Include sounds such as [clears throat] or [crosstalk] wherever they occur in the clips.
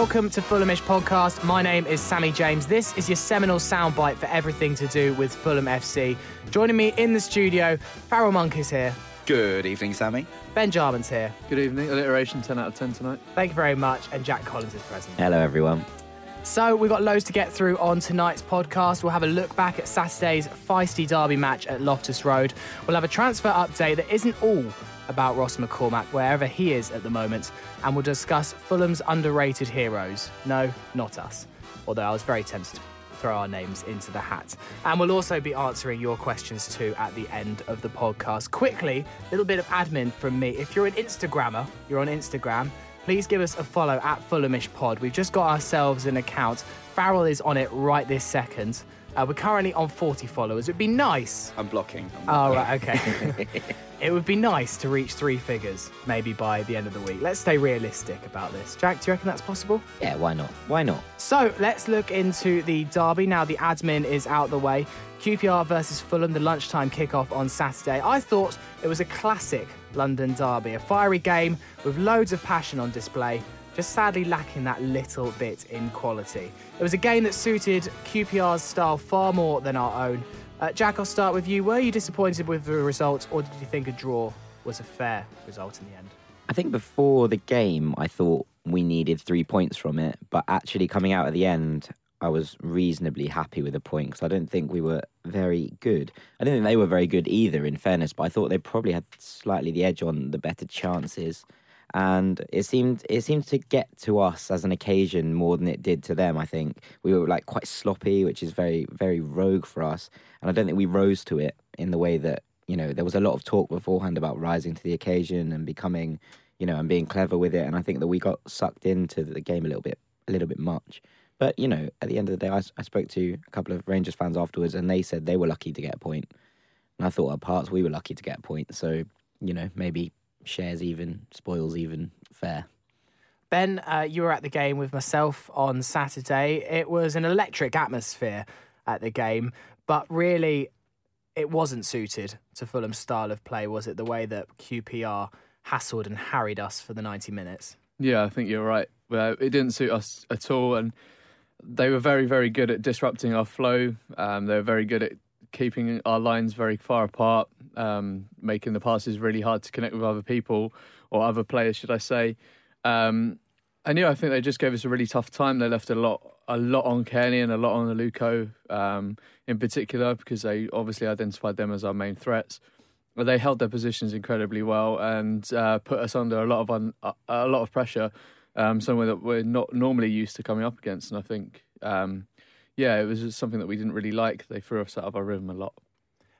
welcome to Fulhamish Podcast. My name is Sammy James. This is your seminal soundbite for everything to do with Fulham FC. Joining me in the studio, Farrell Monk is here. Good evening, Sammy. Ben Jarman's here. Good evening. Alliteration 10 out of 10 tonight. Thank you very much. And Jack Collins is present. Hello, everyone. So, we've got loads to get through on tonight's podcast. We'll have a look back at Saturday's feisty derby match at Loftus Road. We'll have a transfer update that isn't all about Ross McCormack, wherever he is at the moment. And we'll discuss Fulham's underrated heroes. No, not us. Although I was very tempted to throw our names into the hat. And we'll also be answering your questions too at the end of the podcast. Quickly, a little bit of admin from me. If you're an Instagrammer, you're on Instagram please give us a follow at Fulhamish Pod. We've just got ourselves an account. Farrell is on it right this second. Uh, we're currently on 40 followers. It'd be nice. I'm blocking. I'm Oh, blocking. right, okay. [laughs] it would be nice to reach three figures, maybe by the end of the week. Let's stay realistic about this. Jack, do you reckon that's possible? Yeah, why not? Why not? So let's look into the derby. Now the admin is out the way. QPR versus Fulham, the lunchtime kickoff on Saturday. I thought it was a classic London derby, a fiery game with loads of passion on display, just sadly lacking that little bit in quality. It was a game that suited QPR's style far more than our own. Uh, Jack, I'll start with you. Were you disappointed with the result, or did you think a draw was a fair result in the end? I think before the game, I thought we needed three points from it, but actually coming out at the end, I was reasonably happy with the point because I don't think we were very good. I don't think they were very good either, in fairness, but I thought they probably had slightly the edge on the better chances. And it seemed it seemed to get to us as an occasion more than it did to them. I think we were like quite sloppy, which is very very rogue for us. And I don't think we rose to it in the way that you know there was a lot of talk beforehand about rising to the occasion and becoming you know and being clever with it. And I think that we got sucked into the game a little bit a little bit much. But you know, at the end of the day, I, I spoke to a couple of Rangers fans afterwards, and they said they were lucky to get a point. And I thought, at parts, we were lucky to get a point. So you know, maybe shares even, spoils even, fair. Ben, uh, you were at the game with myself on Saturday. It was an electric atmosphere at the game, but really, it wasn't suited to Fulham's style of play, was it? The way that QPR hassled and harried us for the 90 minutes. Yeah, I think you're right. Well, it didn't suit us at all, and they were very, very good at disrupting our flow. Um, they were very good at keeping our lines very far apart, um, making the passes really hard to connect with other people or other players, should I say? Um, and yeah, I think they just gave us a really tough time. They left a lot, a lot on Cairney and a lot on Aluko, um, in particular, because they obviously identified them as our main threats. But they held their positions incredibly well and uh, put us under a lot of un- a, lot of pressure, um, somewhere that we're not normally used to coming up against. And I think, um, yeah, it was just something that we didn't really like. They threw us out of our rhythm a lot.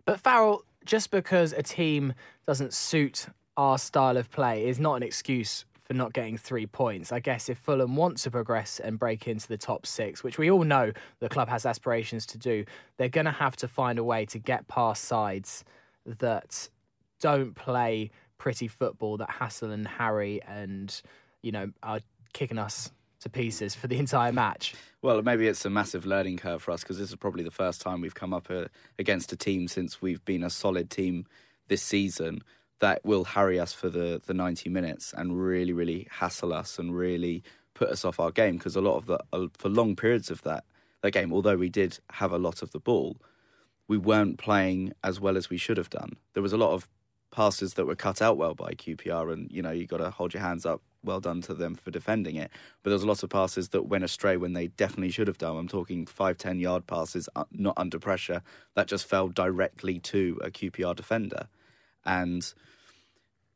But Farrell, just because a team doesn't suit our style of play is not an excuse for not getting three points. I guess if Fulham want to progress and break into the top six, which we all know the club has aspirations to do, they're going to have to find a way to get past sides that don't play pretty football, that hassle and harry and, you know, are kicking us to pieces for the entire match. Well, maybe it's a massive learning curve for us because this is probably the first time we've come up uh, against a team since we've been a solid team this season that will harry us for the, the 90 minutes and really, really hassle us and really put us off our game because a lot of the, uh, for long periods of that, that game, although we did have a lot of the ball, we weren't playing as well as we should have done. There was a lot of passes that were cut out well by QPR, and you know you got to hold your hands up. Well done to them for defending it. But there was a lot of passes that went astray when they definitely should have done. I'm talking five, ten yard passes, uh, not under pressure, that just fell directly to a QPR defender, and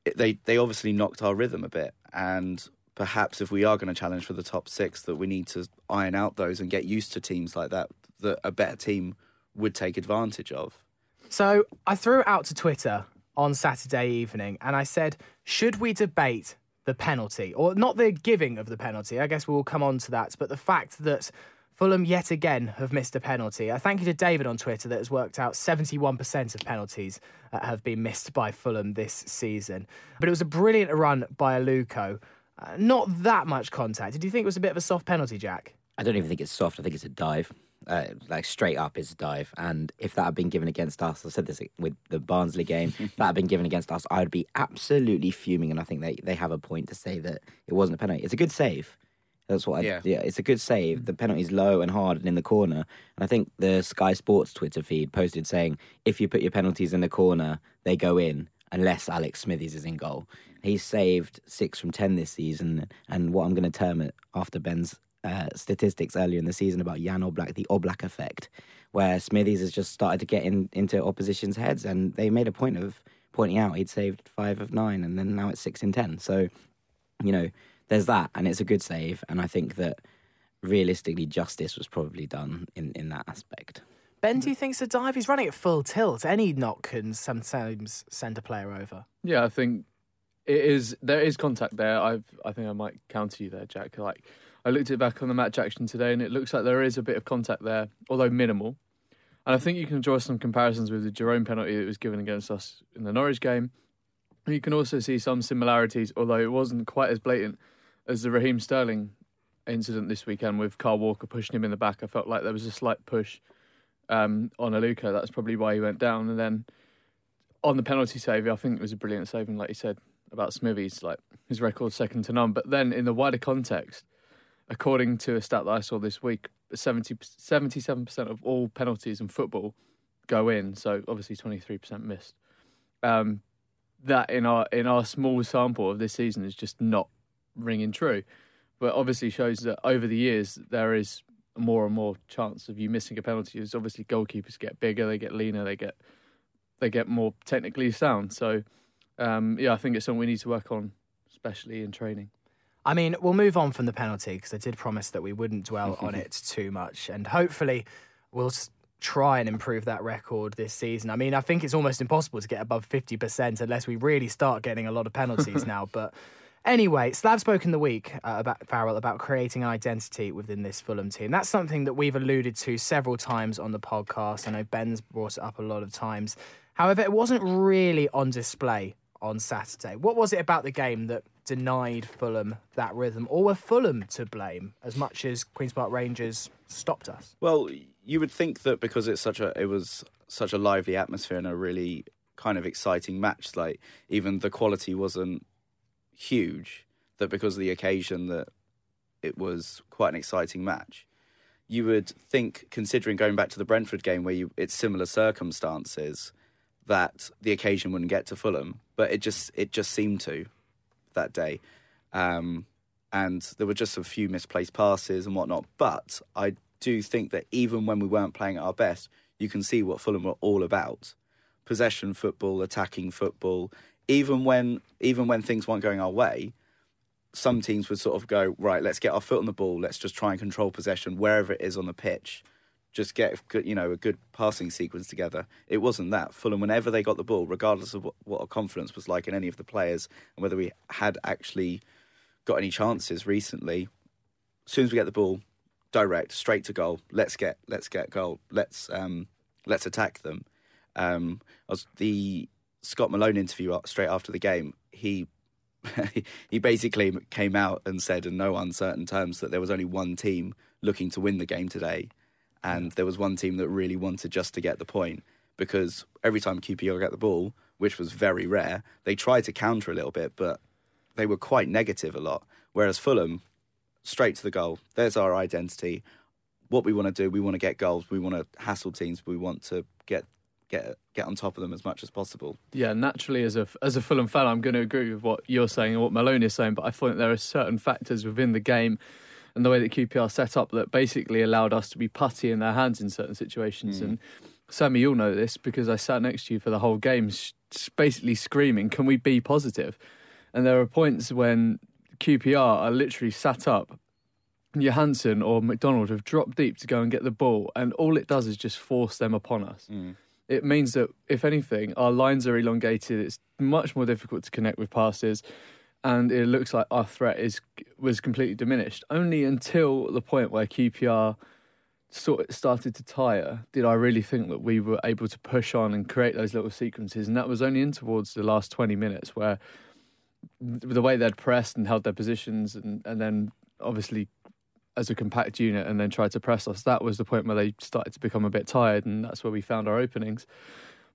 it, they they obviously knocked our rhythm a bit. And perhaps if we are going to challenge for the top six, that we need to iron out those and get used to teams like that that a better team would take advantage of. So I threw out to Twitter on Saturday evening and I said, should we debate the penalty? Or not the giving of the penalty, I guess we'll come on to that, but the fact that Fulham yet again have missed a penalty. I thank you to David on Twitter that has worked out 71% of penalties uh, have been missed by Fulham this season. But it was a brilliant run by Aluko. Uh, not that much contact. Did you think it was a bit of a soft penalty, Jack? I don't even think it's soft. I think it's a dive. Uh, like straight up is a dive. And if that had been given against us, I said this with the Barnsley game, [laughs] that had been given against us, I'd be absolutely fuming. And I think they, they have a point to say that it wasn't a penalty. It's a good save. That's what I, Yeah. yeah. It's a good save. The penalty's low and hard and in the corner. And I think the Sky Sports Twitter feed posted saying if you put your penalties in the corner, they go in unless Alex Smithies is in goal. He's saved six from ten this season, and what I'm going to term it after Ben's uh, statistics earlier in the season about Jan Oblak, the Oblak effect, where Smithies has just started to get in, into opposition's heads, and they made a point of pointing out he'd saved five of nine, and then now it's six in ten. So, you know, there's that, and it's a good save, and I think that realistically, justice was probably done in, in that aspect. Ben, do you think it's a dive? He's running at full tilt. Any knock can sometimes send a player over. Yeah, I think it is. There is contact there. I've. I think I might counter you there, Jack. Like I looked it back on the match action today, and it looks like there is a bit of contact there, although minimal. And I think you can draw some comparisons with the Jerome penalty that was given against us in the Norwich game. You can also see some similarities, although it wasn't quite as blatant as the Raheem Sterling incident this weekend with Carl Walker pushing him in the back. I felt like there was a slight push um, on Aluko. That's probably why he went down. And then on the penalty save, I think it was a brilliant saving, like you said about Smithies, like his record second to none. But then in the wider context, according to a stat that I saw this week, 70, 77% of all penalties in football go in. So obviously 23% missed. Um, that in our in our small sample of this season is just not ringing true. But obviously shows that over the years there is more and more chance of you missing a penalty. As obviously goalkeepers get bigger, they get leaner, they get they get more technically sound. So um, yeah, I think it's something we need to work on, especially in training. I mean, we'll move on from the penalty because I did promise that we wouldn't dwell on [laughs] it too much, and hopefully, we'll try and improve that record this season. I mean, I think it's almost impossible to get above fifty percent unless we really start getting a lot of penalties [laughs] now. But anyway, Slav spoke in the week uh, about Farrell about creating identity within this Fulham team. That's something that we've alluded to several times on the podcast. I know Ben's brought it up a lot of times. However, it wasn't really on display on Saturday. What was it about the game that denied Fulham that rhythm, or were Fulham to blame as much as Queens Park Rangers stopped us? Well, you would think that because it's such a it was such a lively atmosphere and a really kind of exciting match. Like even the quality wasn't huge. That because of the occasion that it was quite an exciting match. You would think, considering going back to the Brentford game where you it's similar circumstances, that the occasion wouldn't get to Fulham, but it just it just seemed to that day. Um, and there were just a few misplaced passes and whatnot. But I do think that even when we weren't playing at our best, you can see what Fulham were all about: possession football, attacking football. Even when even when things weren't going our way, some teams would sort of go right. Let's get our foot on the ball. Let's just try and control possession wherever it is on the pitch. Just get you know a good passing sequence together. It wasn't that Fulham. Whenever they got the ball, regardless of what, what our confidence was like in any of the players and whether we had actually got any chances recently, as soon as we get the ball, direct straight to goal. Let's get let's get goal. Let's um, let's attack them. Um, was the Scott Malone interview straight after the game. He [laughs] he basically came out and said in no uncertain terms that there was only one team looking to win the game today, and there was one team that really wanted just to get the point because every time QPR got the ball, which was very rare, they tried to counter a little bit, but they were quite negative a lot. Whereas Fulham, straight to the goal. There's our identity. What we want to do, we want to get goals. We want to hassle teams. We want to get get get on top of them as much as possible. Yeah, naturally, as a as a Fulham fan, I'm going to agree with what you're saying and what Malone is saying. But I think there are certain factors within the game and the way that QPR set up that basically allowed us to be putty in their hands in certain situations. Mm. And Sammy, you'll know this because I sat next to you for the whole game, sh- basically screaming, "Can we be positive?" And there are points when QPR are literally sat up. Johansen or McDonald have dropped deep to go and get the ball, and all it does is just force them upon us. Mm. it means that if anything, our lines are elongated. It's much more difficult to connect with passes, and it looks like our threat is was completely diminished. Only until the point where QPR sort of started to tire did I really think that we were able to push on and create those little sequences, and that was only in towards the last twenty minutes where the way they'd pressed and held their positions, and, and then obviously as a compact unit and then tried to press us, that was the point where they started to become a bit tired, and that's where we found our openings.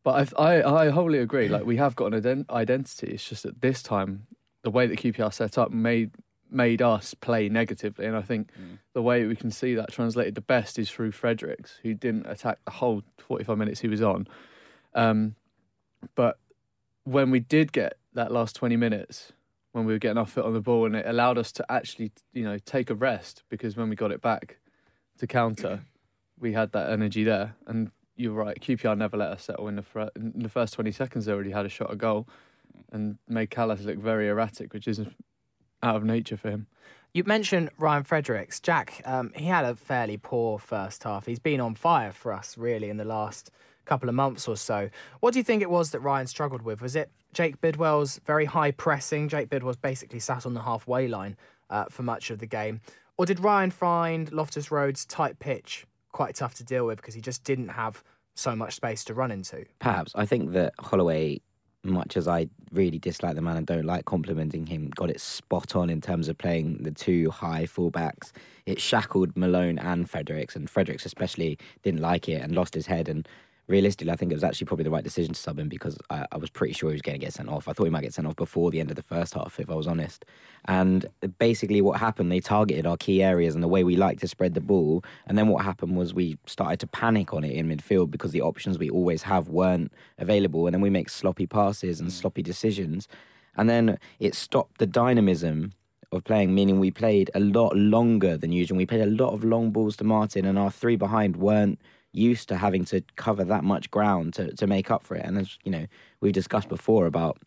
But I, I, I wholly agree. Like we have got an ident- identity. It's just that this time, the way that QPR set up made made us play negatively, and I think mm. the way we can see that translated the best is through Fredericks, who didn't attack the whole forty five minutes he was on. Um, but when we did get that last twenty minutes, when we were getting our foot on the ball, and it allowed us to actually, you know, take a rest because when we got it back to counter, [clears throat] we had that energy there. And you're right, QPR never let us settle in the fr- in the first 20 seconds. They already had a shot a goal, and made Kalas look very erratic, which is out of nature for him. You mentioned Ryan Fredericks. Jack, um, he had a fairly poor first half. He's been on fire for us, really, in the last couple of months or so. What do you think it was that Ryan struggled with? Was it Jake Bidwell's very high pressing? Jake Bidwell's basically sat on the halfway line uh, for much of the game. Or did Ryan find Loftus Road's tight pitch quite tough to deal with because he just didn't have so much space to run into? Perhaps. I think that Holloway much as I really dislike the man and don't like complimenting him, got it spot on in terms of playing the two high fullbacks. It shackled Malone and Fredericks, and Fredericks especially didn't like it and lost his head. And realistically, I think it was actually probably the right decision to sub him because I, I was pretty sure he was going to get sent off. I thought he might get sent off before the end of the first half, if I was honest. And basically, what happened, they targeted our key areas and the way we like to spread the ball. And then what happened was we started to panic on it in midfield because the options we always have weren't available. And then we make sloppy passes and mm. sloppy decisions. And then it stopped the dynamism of playing, meaning we played a lot longer than usual. We played a lot of long balls to Martin, and our three behind weren't used to having to cover that much ground to, to make up for it. And as you know, we've discussed before about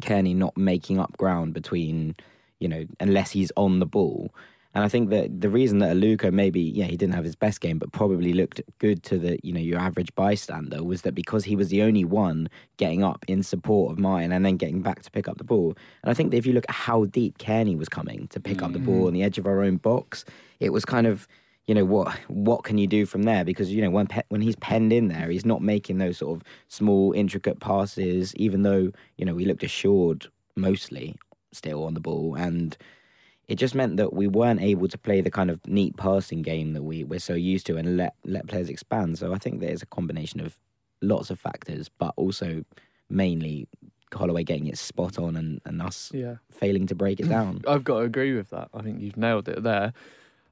Cairney not making up ground between, you know, unless he's on the ball. And I think that the reason that Aluko maybe, yeah, he didn't have his best game, but probably looked good to the, you know, your average bystander was that because he was the only one getting up in support of Martin and then getting back to pick up the ball. And I think that if you look at how deep Cairney was coming to pick mm. up the ball mm. on the edge of our own box, it was kind of you know what what can you do from there because you know when pe- when he's penned in there he's not making those sort of small intricate passes even though you know we looked assured mostly still on the ball and it just meant that we weren't able to play the kind of neat passing game that we we're so used to and let let players expand so i think there's a combination of lots of factors but also mainly Holloway getting it spot on and, and us yeah. failing to break it down. [clears throat] I've got to agree with that. I think you've nailed it there.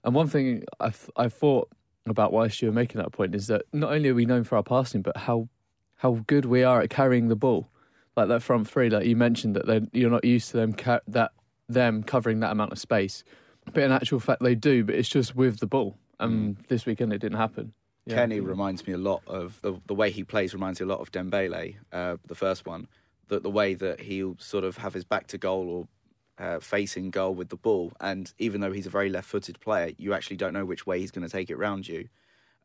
And one thing I I thought about whilst you were making that point is that not only are we known for our passing, but how how good we are at carrying the ball. Like that front three, like you mentioned that you're not used to them ca- that them covering that amount of space, but in actual fact they do. But it's just with the ball, and mm. this weekend it didn't happen. Yeah. Kenny reminds me a lot of the, the way he plays reminds me a lot of Dembele, uh, the first one. That the way that he'll sort of have his back to goal or uh, facing goal with the ball. And even though he's a very left-footed player, you actually don't know which way he's going to take it round you.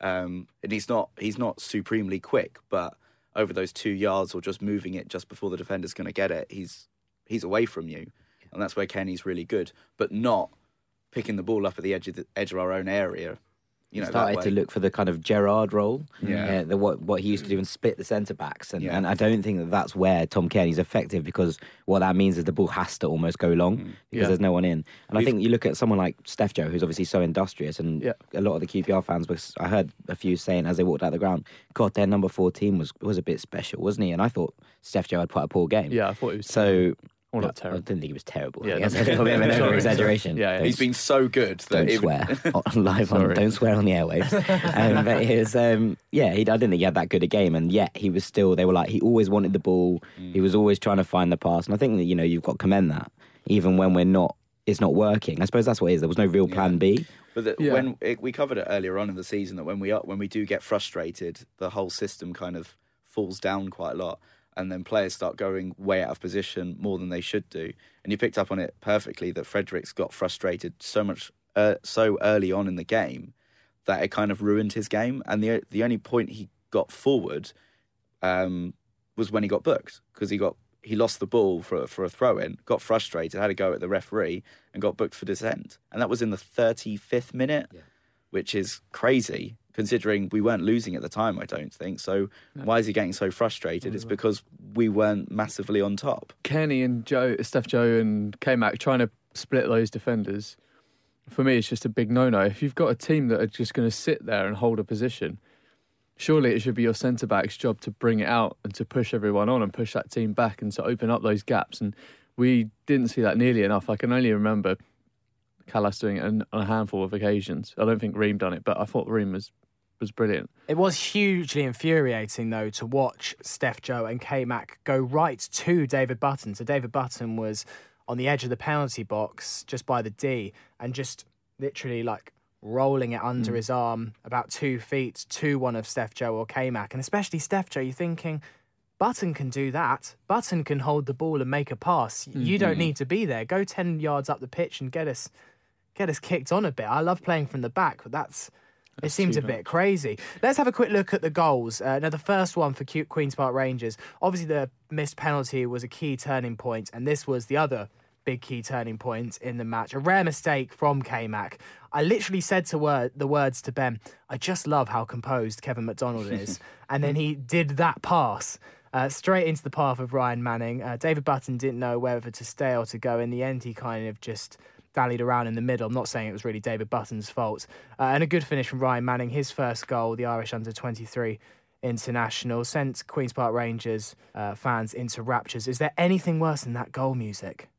Um, and he's not he's not supremely quick, but over those two yards or just moving it just before the defender's going to get it, he's he's away from you, and that's where Kenny's really good. But not picking the ball up at the edge of the edge of our own area you know, started to look for the kind of Gerrard role, yeah, uh, the, what what he used to do and split the centre backs, and, yeah. and I don't think that that's where Tom Cairney's effective because what that means is the ball has to almost go long mm. because yeah. there's no one in, and We've, I think you look at someone like Steph Joe who's obviously so industrious, and yeah. a lot of the QPR fans was I heard a few saying as they walked out the ground, God, their number fourteen was was a bit special, wasn't he? And I thought Steph Joe had quite a poor game. Yeah, I thought he was so. Well, not terrible. I didn't think he was terrible. Yeah, that's a little bit of an over exaggeration. Yeah, yeah. he's been so good. that don't even... swear [laughs] live on. Don't swear on the airwaves. [laughs] um, but his, um, yeah, he, I didn't think he had that good a game, and yet he was still. They were like he always wanted the ball. Mm. He was always trying to find the pass, and I think that you know you've got to commend that, even when we're not. It's not working. I suppose that's what it is. There was no real plan yeah. B. But the, yeah. when it, we covered it earlier on in the season, that when we are, when we do get frustrated, the whole system kind of falls down quite a lot and then players start going way out of position more than they should do. And you picked up on it perfectly that Fredericks got frustrated so much uh, so early on in the game that it kind of ruined his game. And the the only point he got forward um, was when he got booked because he got he lost the ball for for a throw in, got frustrated, had a go at the referee, and got booked for dissent. And that was in the 35th minute, which is crazy considering we weren't losing at the time. I don't think so. Why is he getting so frustrated? It's because we weren't massively on top. Kenny and Joe, Steph Joe and K Mac trying to split those defenders. For me, it's just a big no no. If you've got a team that are just going to sit there and hold a position, surely it should be your centre back's job to bring it out and to push everyone on and push that team back and to open up those gaps. And we didn't see that nearly enough. I can only remember Kalas doing it on on a handful of occasions. I don't think Ream done it, but I thought Ream was was brilliant. It was hugely infuriating, though, to watch Steph Joe and K Mac go right to David Button. So David Button was on the edge of the penalty box, just by the D, and just literally like rolling it under mm. his arm about two feet to one of Steph Joe or K Mac. And especially Steph Joe, you're thinking, Button can do that. Button can hold the ball and make a pass. You don't mm-hmm. need to be there. Go 10 yards up the pitch and get us get us kicked on a bit. I love playing from the back, but that's it seems a bit crazy. Let's have a quick look at the goals. Uh, now, the first one for Queen's Park Rangers. Obviously, the missed penalty was a key turning point, and this was the other big key turning point in the match. A rare mistake from K Mac. I literally said to word, the words to Ben, I just love how composed Kevin McDonald is. [laughs] and then he did that pass. Uh, straight into the path of Ryan Manning. Uh, David Button didn't know whether to stay or to go. In the end, he kind of just dallied around in the middle. I'm not saying it was really David Button's fault. Uh, and a good finish from Ryan Manning, his first goal, the Irish under 23 international, sent Queen's Park Rangers uh, fans into raptures. Is there anything worse than that goal music?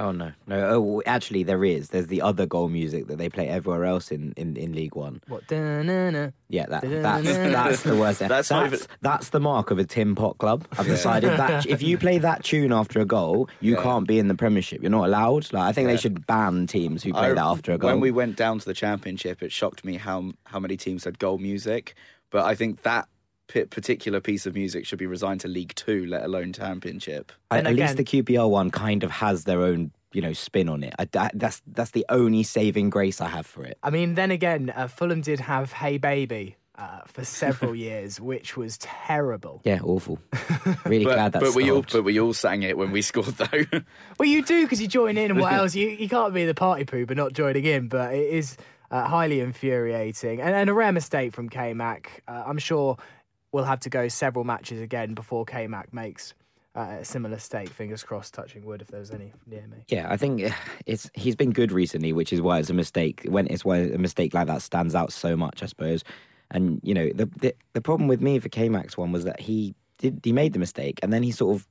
Oh no, no. Oh, actually, there is. There's the other goal music that they play everywhere else in, in, in League One. What? Da-na-na. Yeah, that, that's that's the worst. [laughs] That's That's even- that's the mark of a Tim Pot club. I've decided that if you play that tune after a goal, you Yeah. can't be in the Premiership. You're not allowed. Like I think they should ban teams who play I- that after a goal. When we went down to the championship, it shocked me how how many teams had goal music. But I think that particular piece of music should be resigned to League Two, let alone Championship. And at least the QPR one kind of has their own, you know, spin on it. I, that, that's that's the only saving grace I have for it. I mean, then again, uh, Fulham did have Hey Baby uh, for several [laughs] years, which was terrible. Yeah, awful. [laughs] Really But, glad that. but we all but we all sang it when we [laughs] scored though. Well, you do because you join in, and what else? You, you can't be the party pooper not joining in, but it is uh, highly infuriating and, and a rare mistake from K Mac. Uh, I'm sure we'll have to go several matches again before K Mac makes uh, a similar stake. Fingers crossed, touching wood if there's any near me. Yeah, I think eh, it's he's been good recently, which is why it's a mistake. When it's why a mistake like that stands out so much, I suppose. And you know, the the, the problem with me for K Max one was that he did he made the mistake, and then he sort of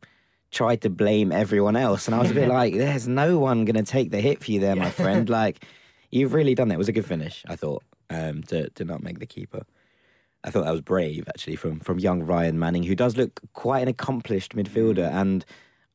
tried to blame everyone else, and I was a bit [laughs] like, "There's no one going to take the hit for you there, my friend." [laughs] Like, you've really done that. It was a good finish, I thought, um, to to not make the keeper. I thought that was brave, actually, from from young Ryan Manning, who does look quite an accomplished midfielder, and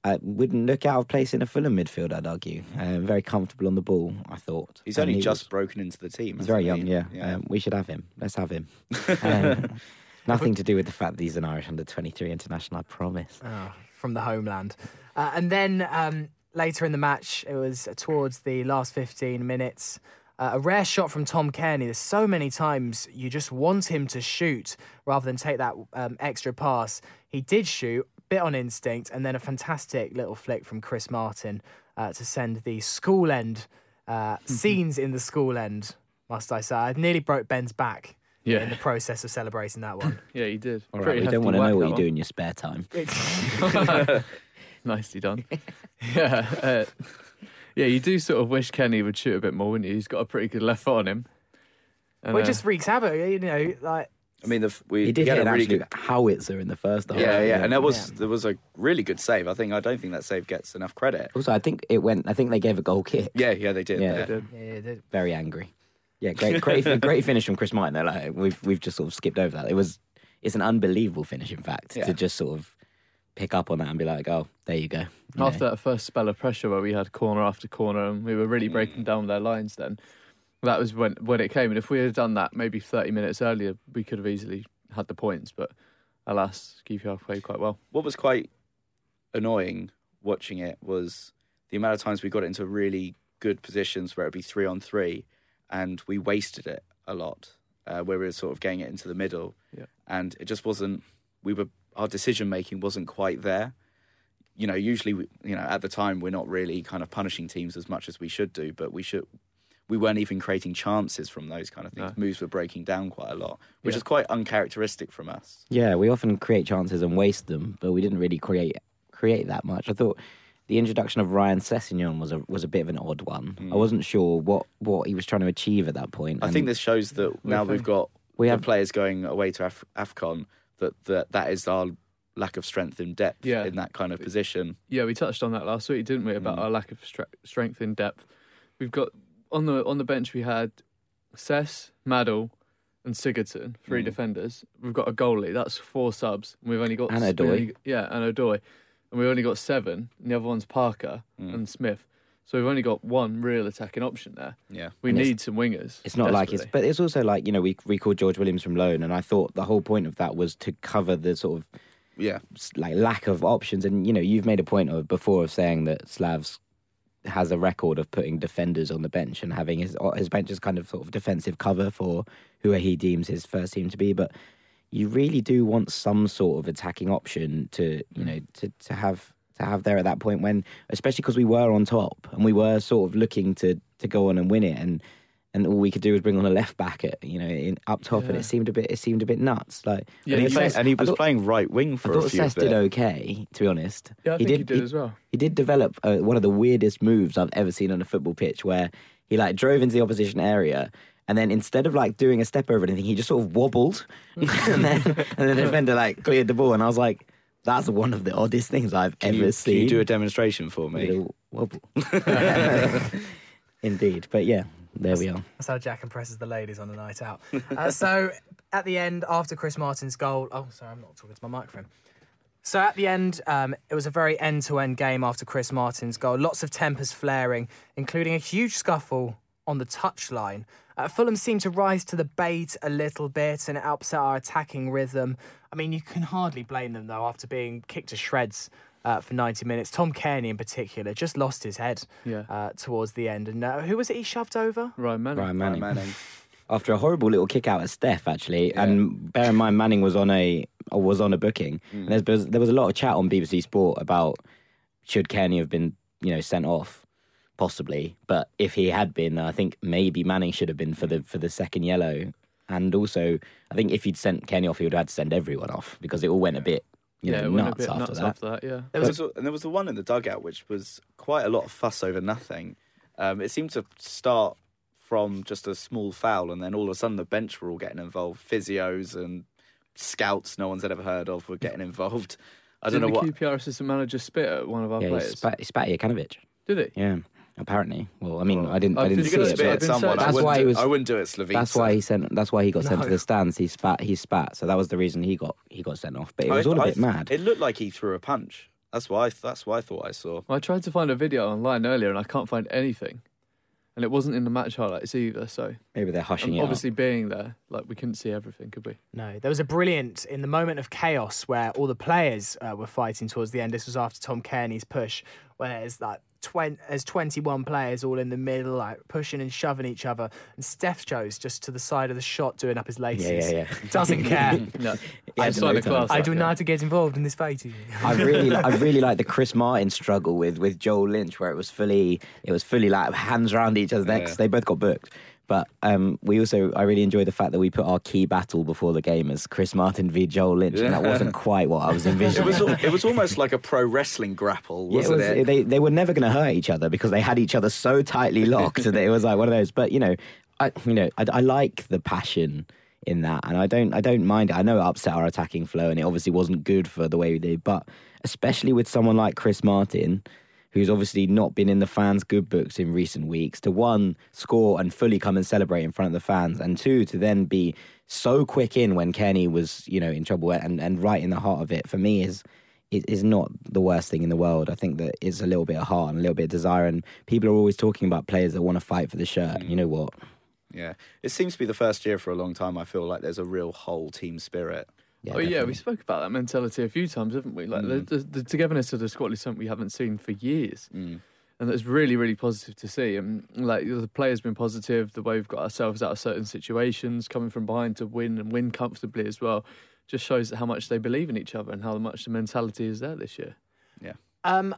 uh, wouldn't look out of place in a Fulham midfield. I'd argue. Uh, very comfortable on the ball. I thought He's And only he just was- broken into the team. he's very hasn't young. he? Yeah, Um, we should have him. Let's have him. [laughs] Um, [laughs] nothing to do with the fact that he's an Irish under twenty three international. I promise. Oh, from the homeland. Uh, and then um, later in the match, it was towards the last 15 minutes. Uh, a rare shot from Tom Cairney. There's so many times you just want him to shoot rather than take that um, extra pass. He did shoot, bit on instinct, and then a fantastic little flick from Chris Martin uh, to send the school end uh, scenes in the school end. Must I say? I nearly broke Ben's back Yeah. in the process of celebrating that one. [laughs] Yeah, you did. All right, we don't want to know what you do in your spare time. [laughs] [laughs] Nicely done. yeah, uh, yeah. You do sort of wish Kenny would shoot a bit more, wouldn't you? He's got a pretty good left foot on him. And, well, it uh, just wreaks havoc, you know, like I mean, the, we He did we had hit a really good. howitzer in the first half. Yeah, yeah, and there was Yeah. there was a really good save. I think I don't think that save gets enough credit. Also, I think it went. I think they gave a goal kick. Yeah, yeah, they did. Yeah. there. They did. yeah, they- Very angry. Yeah, great, great, [laughs] great finish from Chris Martin. Though, like we've we've just sort of skipped over that. It was it's an unbelievable finish. In fact, Yeah. to just sort of pick up on that and be like, oh, there you go. You know. After that first spell of pressure where we had corner after corner and we were really Mm. breaking down their lines then, that was when when it came. And if we had done that maybe 30 minutes earlier, we could have easily had the points. But alas, QPR played quite well. What was quite annoying watching it was the amount of times we got it into really good positions where it'd be three on three, and we wasted it a lot. Uh, where we were sort of getting it into the middle, Yeah. and it just wasn't. We were our decision making wasn't quite there. You know, usually, we, you know, at the time we're not really kind of punishing teams as much as we should do, but we should. We weren't even creating chances from those kind of things. No. Moves were breaking down quite a lot, which Yeah. is quite uncharacteristic from us. Yeah, we often create chances and waste them, but we didn't really create create that much. I thought the introduction of Ryan Sessegnon was a was a bit of an odd one. I mm. wasn't sure what, what he was trying to achieve at that point. I and think this shows that now we've got We we have- have players going away to Af- Afcon that, that that is our lack of strength in depth Yeah. in that kind of position. Yeah, we touched on that last week, didn't we? About mm. our lack of stre- strength in depth. We've got on the on the bench we had Cess, Madl, and Sigurdsson, three mm. defenders. We've got a goalie. That's four subs. And we've only got And we Odoi. only- Yeah, and Odoi, and we've only got seven. And the other one's Parker mm. and Smith. So we've only got one real attacking option there. Yeah. We And need some wingers. It's not like it's, but it's also like you know we recalled George Williams from loan, and I thought the whole point of that was to cover the sort of Yeah. like lack of options. And you know you've made a point of before of saying that Slavs has a record of putting defenders on the bench and having his his bench as kind of sort of defensive cover for who he deems his first team to be, but. You really do want some sort of attacking option to, you hmm. know, to, to have to have there at that point when, especially because we were on top and we were sort of looking to to go on and win it, and and all we could do was bring on a left back at you know in, up top, and it seemed a bit it seemed a bit nuts. Like Yeah, And he, played- and he was thought- playing right wing I for a thought few Cess did okay, to be honest. Yeah, I think he did as well. He did develop uh, one of the weirdest moves I've ever seen on a football pitch, where he like drove into the opposition area. And then instead of like doing a step over or anything, he just sort of wobbled, [laughs] and then and then the defender like cleared the ball, and I was like, "That's one of the oddest things I've Can ever you, seen." can you do a demonstration for me? Little wobble. [laughs] Indeed, but yeah, there we are. That's how Jack impresses the ladies on a night out. Uh, so at the end, after Chris Martin's goal, oh, sorry, I'm not talking to my microphone. So at the end, um, it was a very end-to-end game after Chris Martin's goal. Lots of tempers flaring, including a huge scuffle on the touchline. Uh, Fulham seemed to rise to the bait a little bit, and it upset our attacking rhythm. I mean, you can hardly blame them though after being kicked to shreds. Uh, for 90 minutes. Tom Cairney, in particular, just lost his head Yeah. uh, towards the end. And uh, who was it he shoved over? Ryan Manning. Ryan Ryan Manning. Manning. [laughs] After a horrible little kick out at Steph, actually, and bear in mind Manning was on a or was on a booking. And there's, there's- there was a lot of chat on BBC Sport about should Cairney have been you know sent off, possibly. But if he had been, I think maybe Manning should have been for the for the second yellow. And also, I think if he'd sent Kenny off, he would have had to send everyone off because it all went a bit you yeah, know it went a nuts bit after nuts that. after that. Yeah. There was a, and there was the one in the dugout which was quite a lot of fuss over nothing. Um, it seemed to start from just a small foul, and then all of a sudden the bench were all getting involved. Physios and scouts no one's ever heard of were getting involved. I don't know the what. QPR assistant manager spit at one of our Yeah, he players? spat, he spat at Jokanovic. Did he? Yeah, apparently. Well, I mean, Oh. I didn't, I didn't see you You're get gonna it. spit but- at someone. That's why do, he was- I wouldn't do it, Slavica. That's why he sent. That's why he got sent to the stands. He spat. He spat. So that was the reason he got he got sent off. But it was I- all a I bit mad. It looked like he threw a punch. That's why. That's why I thought I saw. Well, I tried to find a video online earlier and I can't find anything. And it wasn't in the match highlights either. So Maybe they're hushing and it. obviously, being there, like we couldn't see everything, could we? No, there was a brilliant in the moment of chaos where all the players uh, were fighting towards the end. This was after Tom Cairney's push, where there's like 20, there's 21 players all in the middle, like pushing and shoving each other, and Steph Joe's just to the side of the shot doing up his laces. Yeah, yeah, [laughs] yeah. Doesn't [laughs] care. No, I no signed a class. I do yeah. not to get involved in this fighting. I really, I [laughs] really like the Chris Martin struggle with with Joel Lynch, where it was fully, it was fully like hands around each other's necks. Yeah. They both got booked. But um, we also, I really enjoyed the fact that we put our key battle before the game as Chris Martin v Joel Lynch, and that wasn't quite what I was [laughs] It envisioning. was. It was almost like a pro wrestling grapple, Yeah, it wasn't was, it? They they were never going to hurt each other because they had each other so tightly locked that it was like one of those. But you know, I you know I, I like the passion in that, and I don't I don't mind it. I know it upset our attacking flow, and it obviously wasn't good for the way we did. But especially with someone like Chris Martin. Who's obviously not been in the fans' good books in recent weeks, to one, score and fully come and celebrate in front of the fans, and two, to then be so quick in when Kenny was, you know, in trouble and, and right in the heart of it, for me is is not the worst thing in the world. I think that it's a little bit of heart and a little bit of desire. And people are always talking about players that want to fight for the shirt. And you know mm. what? Yeah, it seems to be the first year for a long time. I feel like there's a real whole team spirit. Yeah, oh yeah, we spoke about that mentality a few times, haven't we? Like Mm. the, the, the togetherness of the squad is something we haven't seen for years, Mm. and that's really, really positive to see. And like the players been positive, the way we've got ourselves out of certain situations, coming from behind to win and win comfortably as well. just shows how much they believe in each other and how much the mentality is there this year. Um,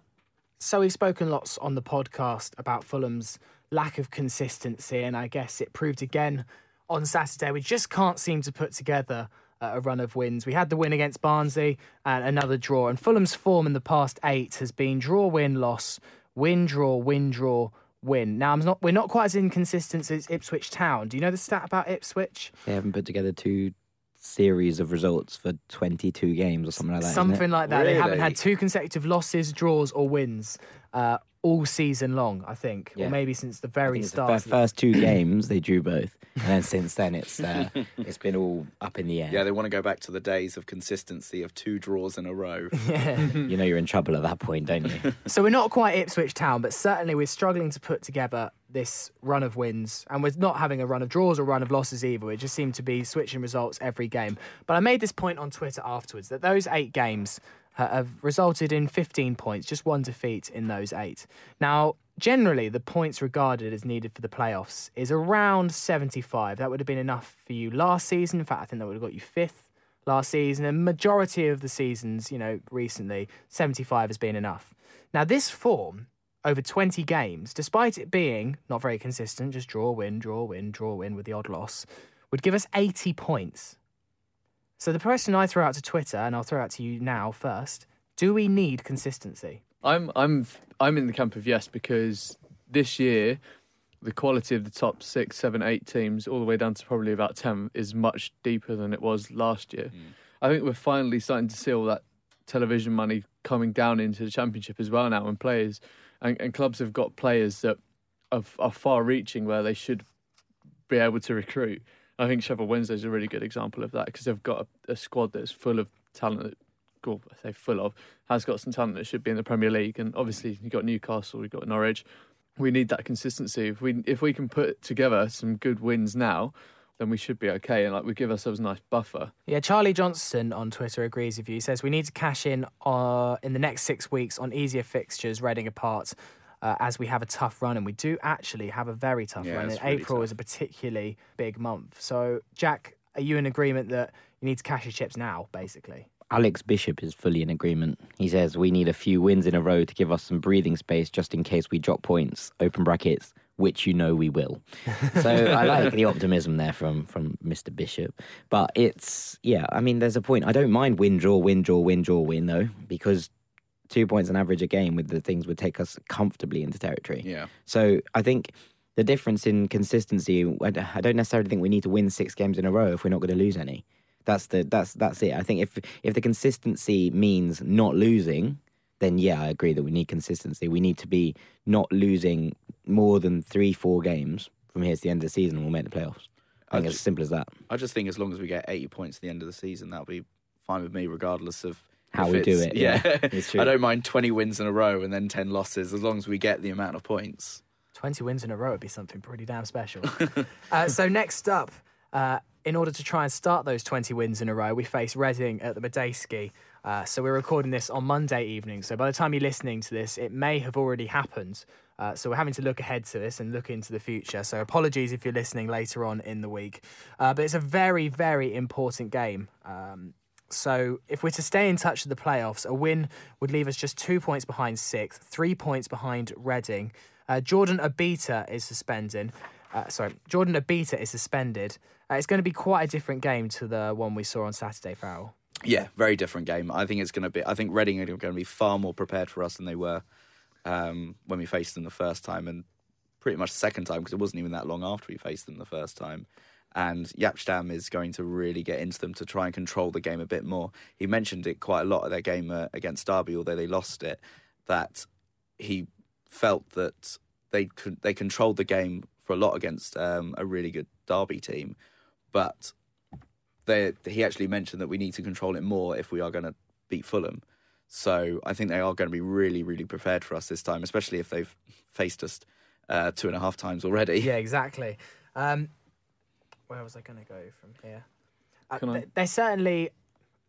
so we've spoken lots on the podcast about Fulham's lack of consistency, and I guess it proved again on Saturday. We just can't seem to put together a run of wins. We had the win against Barnsley and another draw, and Fulham's form in the past eight has been draw, win, loss, win, draw, win, draw, win. Now I'm not. We're not quite as inconsistent as Ipswich Town. Do you know the stat about Ipswich? They haven't put together two series of results for 22 games or something like that. Something like that. They haven't had two consecutive losses, draws, or wins uh, all season long. I think, or maybe since the very think it's the start. first two games they drew both, and then since then it's uh, [laughs] it's been all up in the air. Yeah, they want to go back to the days of consistency of two draws in a row. [laughs] Yeah. You know you're in trouble at that point, don't you? [laughs] So we're not quite Ipswich Town, but certainly we're struggling to put together this run of wins, and we're not having a run of draws or run of losses either. It just seemed to be switching results every game. But I made this point on Twitter afterwards that those eight games ha- have resulted in 15 points, just one defeat in those eight. Now, generally, the points regarded as needed for the playoffs is around 75. That would have been enough for you last season. In fact, I think that would have got you fifth last season. And majority of the seasons, you know, recently, 75 has been enough. Now, this form over 20 games, despite it being not very consistent, just draw, win, draw, win, draw, win with the odd loss, would give us 80 points. So the question I throw out to Twitter, and I'll throw out to you now first do we need consistency? I'm I'm I'm in the camp of yes because this year the quality of the top six, seven, eight teams, all the way down to probably about ten, is much deeper than it was last year. Hmm. I think we're finally starting to see all that television money coming down into the championship as well now, and players and, and clubs have got players that are, are far-reaching where they should be able to recruit. I think Sheffield Wednesday is a really good example of that because they've got a, a squad that's full of talent. That, well, I say full of has got some talent that should be in the Premier League, and obviously you've got Newcastle, we've got Norwich. We need that consistency. If we if we can put together some good wins now, then we should be okay, and like we give ourselves a nice buffer. Yeah, Charlie Johnston on Twitter agrees with you. He says we need to cash in uh, in the next six weeks on easier fixtures, Reading apart, uh, as we have a tough run, and we do actually have a very tough Yeah, run. And really April tough. is a particularly big month. So, Jack, are you in agreement that you need to cash your chips now, basically? Alex Bishop is fully in agreement. He says we need a few wins in a row to give us some breathing space just in case we drop points. Open brackets, which you know we will. [laughs] So I like the optimism there from from Mr. Bishop. But it's yeah, I mean there's a point. I don't mind win draw win draw win draw win though because two points on average a game with the things would take us comfortably into territory. Yeah. So I think the difference in consistency, I don't necessarily think we need to win six games in a row if we're not going to lose any. That's the that's that's it. I think if if the consistency means not losing, then yeah, I agree that we need consistency. We need to be not losing more than three, four games from here to the end of the season, and we'll make the playoffs. I think I it's as simple as that. I just think as long as we get 80 points at the end of the season, that'll be fine with me, regardless of How we do it, yeah, Yeah, [laughs] it's true. I don't mind 20 wins in a row and then 10 losses, as long as we get the amount of points. 20 wins in a row would be something pretty damn special. [laughs] uh, so, next up, uh, in order to try and start those 20 wins in a row, we face Reading at the Madejski. Uh, so, we're recording this on Monday evening. So, by the time you're listening to this, it may have already happened. Uh, so, we're having to look ahead to this and look into the future. So, apologies if you're listening later on in the week. Uh, but it's a very, very important game. Um, so if we're to stay in touch with the playoffs, a win would leave us just two points behind sixth, three points behind Reading. Uh, Jordan Obita is suspended. Uh, sorry, Jordan Obita is suspended. Uh, it's going to be quite a different game to the one we saw on Saturday, Farrell. Yeah, very different game. I think it's going to be. I think Reading are going to be far more prepared for us than they were um, when we faced them the first time, and pretty much the second time because it wasn't even that long after we faced them the first time. And Jaap Stam is going to really get into them to try and control the game a bit more. He mentioned it quite a lot at their game uh, against Derby, although they lost it. That he felt that they they controlled the game for a lot against um, a really good Derby team, but they he actually mentioned that we need to control it more if we are going to beat Fulham. So I think they are going to be really, really prepared for us this time, especially if they've faced us uh, two and a half times already. Yeah, exactly. Um, where was I going to go from here? Uh, Can I- they- They're certainly.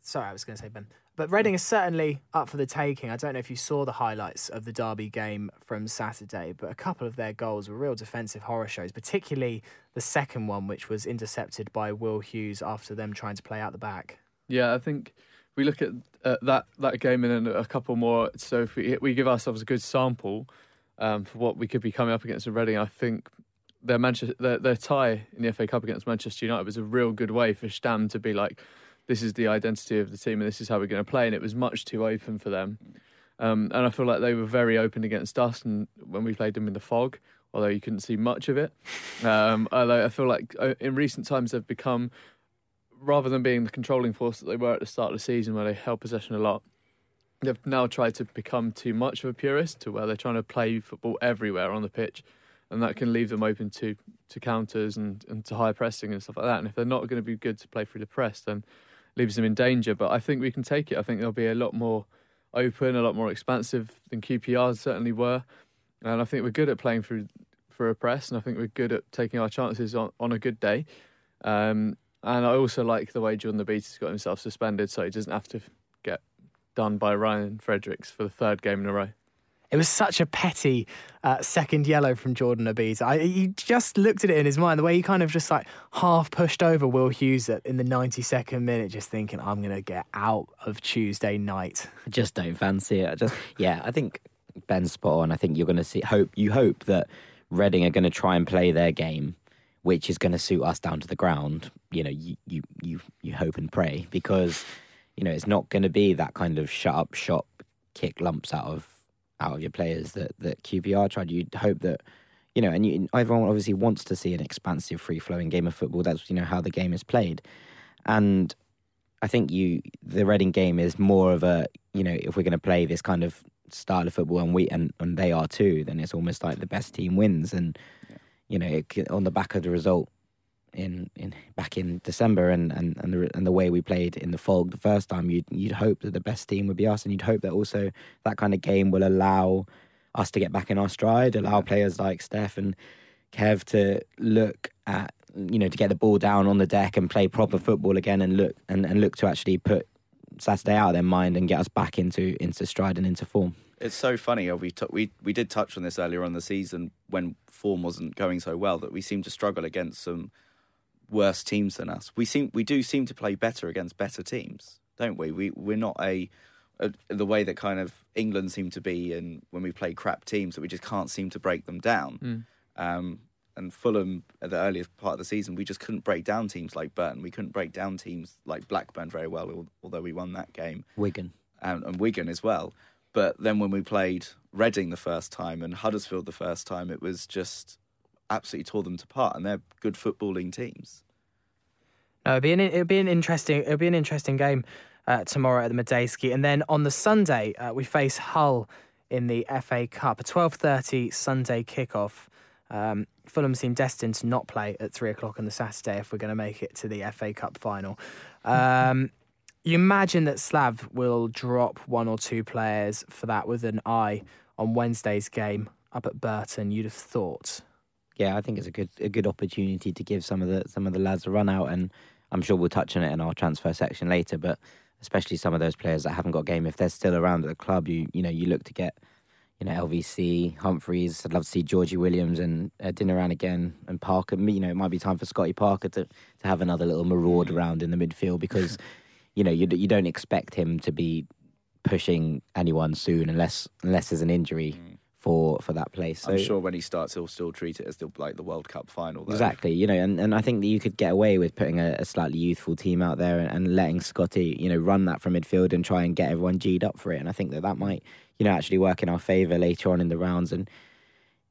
Sorry, I was going to say Ben. But Reading is certainly up for the taking. I don't know if you saw the highlights of the Derby game from Saturday, but a couple of their goals were real defensive horror shows, particularly the second one, which was intercepted by Will Hughes after them trying to play out the back. Yeah, I think we look at uh, that that game and then a couple more. So if we we give ourselves a good sample um, for what we could be coming up against in Reading, I think their Manchester their, their tie in the FA Cup against Manchester United was a real good way for Stam to be like, this is the identity of the team and this is how we're going to play, and it was much too open for them. Um, and I feel like they were very open against us, and when we played them in the fog, although you couldn't see much of it. [laughs] Um, although I feel like uh, in recent times they've become, rather than being the controlling force that they were at the start of the season, where they held possession a lot, they've now tried to become too much of a purist, to where they're trying to play football everywhere on the pitch, and that can leave them open to to counters and, and to high pressing and stuff like that. And if they're not going to be good to play through the press, then leaves them in danger. But I think we can take it. I think they'll be a lot more open, a lot more expansive than QPR certainly were. And I think we're good at playing through for a press, and I think we're good at taking our chances on, on a good day. Um, and I also like the way Jordan Obita's got himself suspended, so he doesn't have to get done by Ryan Fredericks for the third game in a row. It was such a petty uh, second yellow from Jordan Obita. I, he just looked at it in his mind, the way he kind of just like half pushed over Will Hughes in the 92nd minute, just thinking, I'm going to get out of Tuesday night. I just don't fancy it. I just, yeah, I think Ben's spot on. I think you're going to see, hope, you hope that Reading are going to try and play their game, which is going to suit us down to the ground. You know, you, you, you, you hope and pray because, you know, it's not going to be that kind of shut up shop, kick lumps out of out of your players that that QPR tried. You'd hope that you know, and you, everyone obviously wants to see an expansive, free flowing game of football. That's you know how the game is played, and I think you the Reading game is more of a you know if we're going to play this kind of style of football and we and, and they are too, then it's almost like the best team wins, and yeah. you know it, on the back of the result in, in back in December and, and, and the and the way we played in the fog the first time, you'd you'd hope that the best team would be us, and you'd hope that also that kind of game will allow us to get back in our stride, allow players like Steph and Kev to look at you know to get the ball down on the deck and play proper mm. football again, and look and, and look to actually put Saturday out of their mind and get us back into into stride and into form. It's so funny. Uh, we t- we we did touch on this earlier on the season when form wasn't going so well that we seemed to struggle against some worse teams than us. We seem we do seem to play better against better teams, don't we? We we're not a, a the way that kind of England seem to be, and when we play crap teams, that we just can't seem to break them down. Mm. Um, and Fulham at the earliest part of the season, we just couldn't break down teams like Burton. We couldn't break down teams like Blackburn very well, although we won that game. Wigan and, and Wigan as well. But then when we played Reading the first time and Huddersfield the first time, it was just absolutely tore them to part, and they're good footballing teams. No, it'll be an it'll be an interesting it'll be an interesting game uh, tomorrow at the Madejski, and then on the Sunday uh, we face Hull in the FA Cup, a twelve thirty Sunday kickoff. Um, Fulham seem destined to not play at three o'clock on the Saturday if we're going to make it to the FA Cup final. Um, you imagine that Slav will drop one or two players for that with an eye on Wednesday's game up at Burton. You'd have thought yeah, I think it's a good a good opportunity to give some of the some of the lads a run out, and I'm sure we'll touch on it in our transfer section later. But especially some of those players that haven't got a game, if they're still around at the club, you you know you look to get you know LVC, Humphreys. I'd love to see Georgie Williams and uh, Dinaran again, and Parker. You know, it might be time for Scotty Parker to to have another little maraud mm. around in the midfield because [laughs] you know you you don't expect him to be pushing anyone soon unless unless there's an injury. For for that place. So, I'm sure when he starts, he'll still treat it as the, like the World Cup final. Though. Exactly, you know, and, and I think that you could get away with putting a, a slightly youthful team out there and, and, letting Scotty, you know, run that from midfield and try and get everyone g'd up for it. And I think that that might, you know, actually work in our favour later on in the rounds. And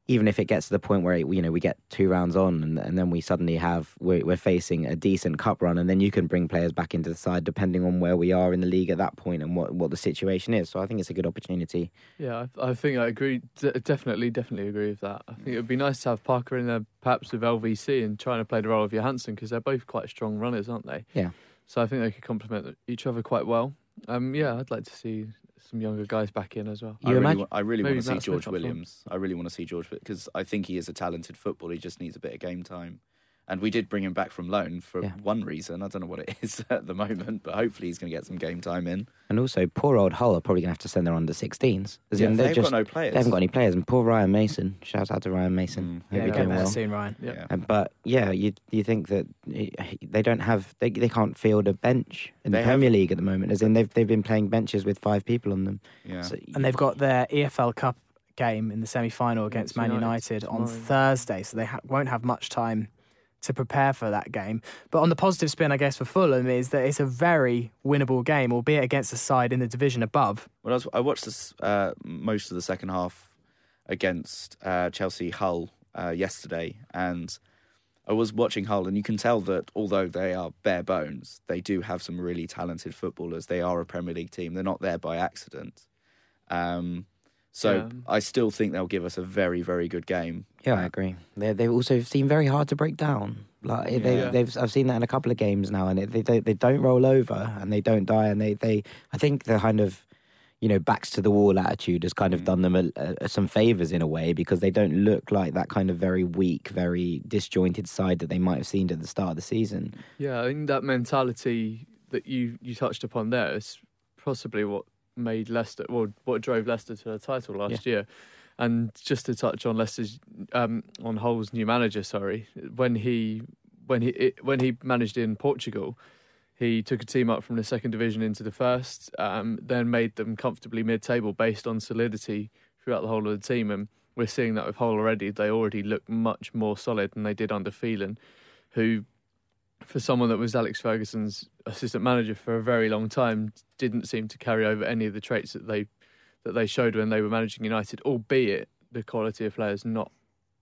even if it gets to the point where you know we get two rounds on and, and then we suddenly have we're, we're, facing a decent cup run and then you can bring players back into the side depending on where we are in the league at that point and what, what the situation is. So i think it's a good opportunity. Yeah i, I think i agree. D- definitely definitely agree with that. I think it would be nice to have parker in there perhaps with lvc and trying to play the role of Johansen because they're both quite strong runners aren't they? Yeah. So i think they could complement each other quite well. Um, yeah i'd like to see some younger guys back in as well. You I really, wa- I really want to see George Williams. I really want to see George because I think he is a talented footballer. He just needs a bit of game time. And we did bring him back from loan for Yeah. one reason. I don't know what it is [laughs] at the moment, but hopefully he's going to get some game time in. And also, poor old Hull are probably going to have to send their under 16s. Yeah, they're they've just, got no players. They haven't got any players. And poor Ryan Mason. Shout out to Ryan Mason. Mm. Hope Yeah, you're get doing better well. soon, Ryan. Yeah. Um, but yeah, you you think that they don't have they they can't field a bench in They the have- Premier League at the moment. As in they've they've been playing benches with five people on them. Yeah. So, And they've got their EFL Cup game in the semi final against Against Man United United on. Thursday, so they ha- won't have much time to prepare for that game. But on the positive spin, I guess, for Fulham is that it's a very winnable game, albeit against a side in the division above. Well, I, was, I watched this uh, most of the second half against uh, Chelsea Hull uh, yesterday, and I was watching Hull, and you can tell that although they are bare bones, they do have some really talented footballers. They are a Premier League team. They're not there by accident. Um, so Yeah. I still think they'll give us a very, very good game. yeah, I agree. They they also seem very hard to break down. Like they Yeah. they've I've seen that in a couple of games now, and they they they don't roll over and they don't die, and they they I think the kind of you know backs to the wall attitude has kind of Mm. done them a, a, some favors in a way because they don't look like that kind of very weak, very disjointed side that they might have seen at the start of the season. Yeah, I think that mentality that you, you touched upon there is possibly what made Leicester, well, what drove Leicester to the title last year. And just to touch on Leicester's, um, on Hull's new manager, sorry, when he when he it, when he managed in Portugal, he took a team up from the second division into the first, um, then made them comfortably mid-table based on solidity throughout the whole of the team. And we're seeing that with Hull already. They already look much more solid than they did under Phelan, who for someone that was Alex Ferguson's assistant manager for a very long time, didn't seem to carry over any of the traits that they that they showed when they were managing United, albeit the quality of players not